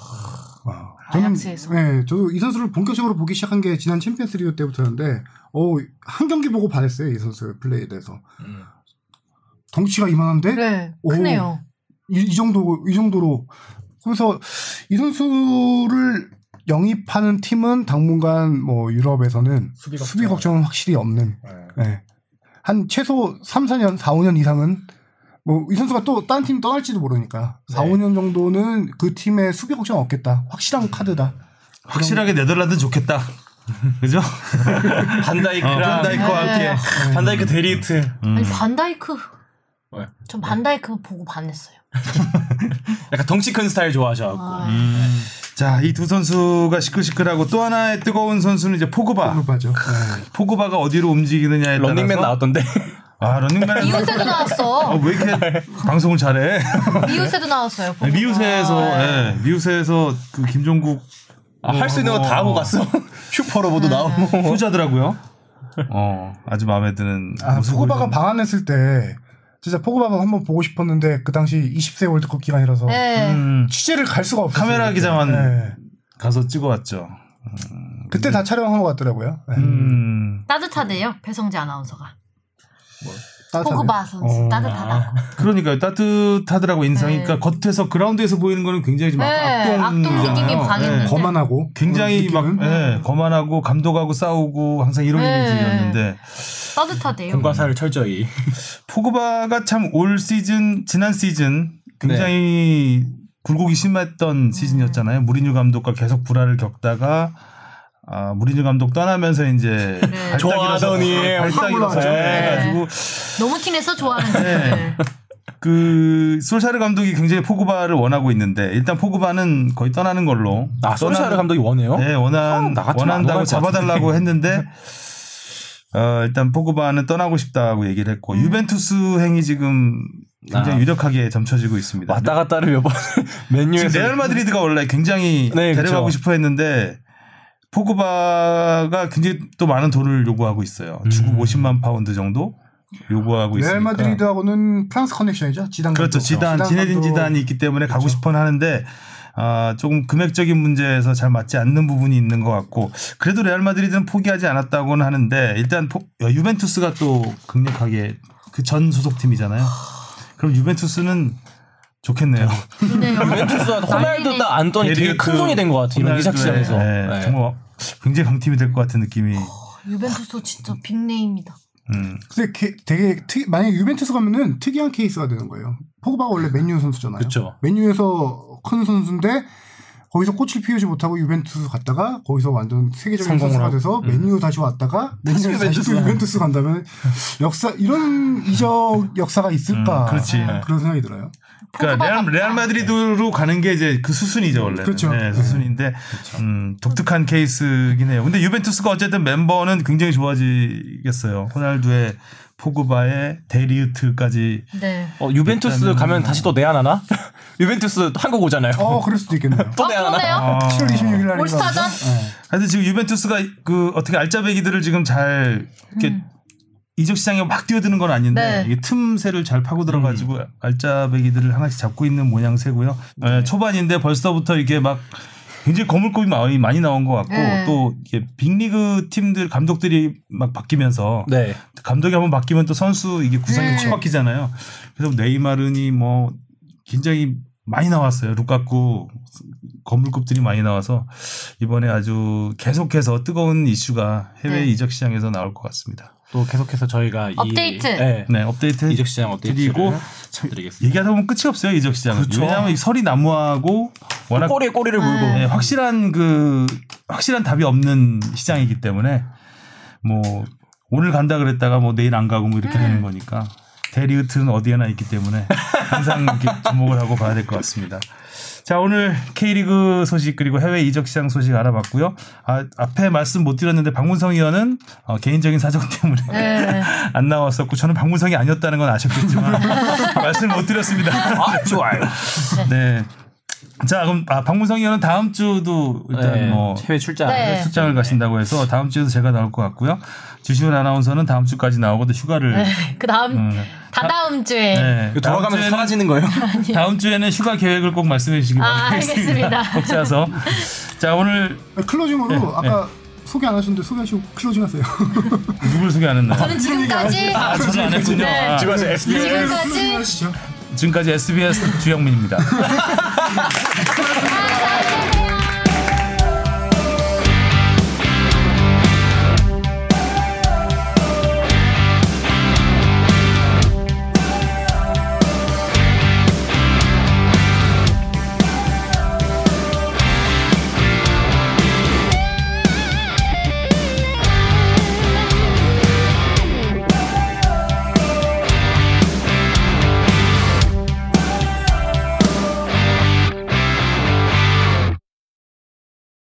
와. 저는- 아약스에서? 네, 저도 이 선수를 본격적으로 보기 시작한 게 지난 챔피언스리그 때부터였는데, 어, 한 경기 보고 반했어요. 이 선수의 플레이에 대해서. 덩치가 이만한데 그래. 오. 크네요. 이, 이 정도 이 정도로 그래서 이 선수를 영입하는 팀은 당분간 뭐 유럽에서는 수비 걱정. 걱정은 확실히 없는 네. 한 최소 3, 4년, 4, 5년 이상은 뭐 이 선수가 또 다른 팀 떠날지도 모르니까 4, 네. 5년 정도는 그 팀의 수비 걱정 없겠다. 확실한 카드다. 확실하게 네덜란드 좋겠다. 그죠? 반다이크랑 어, 반다이크와 네. 함께. 반다이크 데리트. 아니 반다이크. 왜? 전 반다이크 보고 반했어요. 약간 덩치 큰 스타일 좋아하셔갖고. 아, 자, 이 두 선수가 시끌시끌하고 또 하나의 뜨거운 선수는 이제 포그바. 맞죠. 포그바가 어디로 움직이느냐에 따라서 런닝맨 나왔던데. 아 런닝맨 미우새도 아, 나왔어. 왜 이렇게 방송을 잘해? 미우새도 나왔어요. 네, 미우새에서 예, 미우새에서 그 김종국 아, 할수 있는 거 다 하고 갔어. 슈퍼로보도 나오고. 효자더라고요. 어 아주 마음에 드는 아, 포그바가 좀- 방한했을 때 진짜 포그바가 한번 보고 싶었는데 그 당시 20세 월드컵 기간이라서 네. 음, 취재를 갈 수가 없었어요. 카메라. 기자만 네. 가서 찍어왔죠. 그때 다 촬영한 것 같더라고요. 네. 음 따뜻하대요. 배성재 아나운서가. 따뜻하네요. 포그바 선수 어. 따뜻하다. 그러니까 따뜻하더라고 인상이. 네. 그러니까 겉에서 그라운드에서 보이는 거는 굉장히 좀 네, 악동 악동이잖아요. 느낌이 강했는데. 거만하고 굉장히 막. 예, 거만하고 감독하고 싸우고 항상 이런 네. 이미지였는데 따뜻하대요. 공과 사를 철저히. 포그바가 참 올 시즌 지난 시즌 굉장히 굴곡이 심했던 시즌이었잖아요. 무리뉴 감독과 계속 불화를 겪다가 아, 무리뉴 감독 떠나면서 이제 발딱 좋아하더니 발딱 일어서 네. 해가지고 너무 티내서 좋아하는 네. 네. 그 솔샤르 감독이 굉장히 포그바를 원하고 있는데 일단 포그바는 거의 떠나는 걸로 아, 솔샤르 감독이 원해요? 네, 어, 원한 원한다고 잡아달라고 했는데 어, 일단 포그바는 떠나고 싶다고 얘기를 음. 했고 유벤투스 행이 지금 굉장히 아. 유력하게 점쳐지고 있습니다. 왔다 갔다를 몇 번 맨유에서 레알 마드리드가 원래 굉장히 네, 데려가고 그쵸. 싶어 했는데 포그바가 굉장히 또 많은 돈을 요구하고 있어요. 주급 음. 50만 파운드 정도 요구하고 있으니까. 레알 마드리드하고는 프랑스 커넥션이죠. 지단 그렇죠. 지단, 지네딘. 지단이 있기 때문에 가고 싶어는 하는데 아, 조금 금액적인 문제에서 잘 맞지 않는 부분이 있는 것 같고 그래도 레알 마드리드는 포기하지 않았다고는 하는데 일단 포- 어, 유벤투스가 또 강력하게 그 전 소속팀이잖아요. 그럼 유벤투스는 좋겠네요. 유벤투스가 호날두 딱 안더니 되게 큰 손이 된 것 같아요. 이적 시장에서. 네, 네. 정말 굉장히 강팀이 될 것 같은 느낌이. 유벤투스 진짜 big name이다. 음. 근데 게- 되게 특 만약에 유벤투스 가면은 특이한 케이스가 되는 거예요. 포그바가 원래 맨유 선수잖아요. 그쵸. 맨유에서 큰 선수인데 거기서 꽃을 피우지 못하고 유벤투스 갔다가 거기서 완전 세계적인 선수가. 돼서 맨유 다시 왔다가 맨유에서 다시 또 유벤투스. 간다면 역사 이런 이적 역사가 있을까? 음, 그렇지. 그런 생각이 들어요. 그러니까 레알, 레알 마드리드로 가는 게 이제 그 수순이죠 원래. 그렇죠. 네, 수순인데 음, 독특한 케이스긴 해요. 근데 유벤투스가 어쨌든 멤버는 굉장히 좋아지겠어요. 호날두의 포그바의 데리우트까지 네. 어, 유벤투스 가면 뭐- 다시 또 내한 하나? 유벤투스 한국 오잖아요. 어, 그럴 수도 있겠네요. 또 아? 그러네요. 아, 7월 26일 날 올스타전? 하여튼 지금 유벤투스가 그 어떻게 알짜배기들을 지금 잘 이렇게 이적 시장에 막 뛰어드는 건 아닌데 네. 이게 틈새를 잘 파고 들어가지고 알짜배기들을 하나씩 잡고 있는 모양새고요. 예, 초반인데 벌써부터 이게 막 굉장히 거물급이 많이, 많이 나온 것 같고 네. 또 이게 빅리그 팀들 감독들이 막 바뀌면서 네. 감독이 한번 바뀌면 또 선수 이게 구성이 네. 확 바뀌잖아요. 그래서 네이마르니 뭐 굉장히 많이 나왔어요. 루카쿠 건물급들이 많이 나와서 이번에 아주 계속해서 뜨거운 이슈가 해외 네. 이적 시장에서 나올 것 같습니다. 또 계속해서 저희가 업데이트. 이 네. 네, 업데이트 이적 시장 업데이트 드리고 드리겠습니다. 얘기하다 보면 끝이 없어요. 이적 시장은. 그렇죠. 왜냐하면 이 설이 난무하고 워낙 꼬리에 꼬리를 물고 네, 확실한 그 확실한 답이 없는 시장이기 때문에 뭐 오늘 간다 그랬다가 뭐 내일 안 가고 뭐 이렇게 되는 거니까 대리우트는 어디에나 있기 때문에 항상 이렇게 주목을 하고 봐야 될 것 같습니다. 자 오늘 K리그 소식 그리고 해외 이적 시장 소식 알아봤고요. 아, 앞에 말씀 못 드렸는데 박문성 의원은 어, 개인적인 사정 때문에 네. 안 나왔었고 저는 박문성이 아니었다는 건 아셨겠지만 말씀 못 드렸습니다. 아, 좋아요. 네. 자 그럼 아, 박문성 의원은 다음 주도 일단 네, 뭐 해외 출장. 네. 출장을 가신다고 해서 다음 주에도 제가 나올 것 같고요. 주시훈 아나운서는 다음 주까지 나오고도 휴가를 그 다음 음, 다 다음 주에 네. 이거 돌아가면서 다음 사라지는 거예요? 다음 주에는 휴가 계획을 꼭 말씀해 주시기 아, 바라겠습니다. 알겠습니다. 꼭 짜서 자 오늘 클로징으로 네, 아까 소개 안 하셨는데 소개하시고 클로징 하세요. 누굴 소개하는 날? 저는 지금까지 아 저는 안 했군요. 네. 아, 지금 SBS 지금까지 하시죠. 지금까지 SBS 주영민입니다.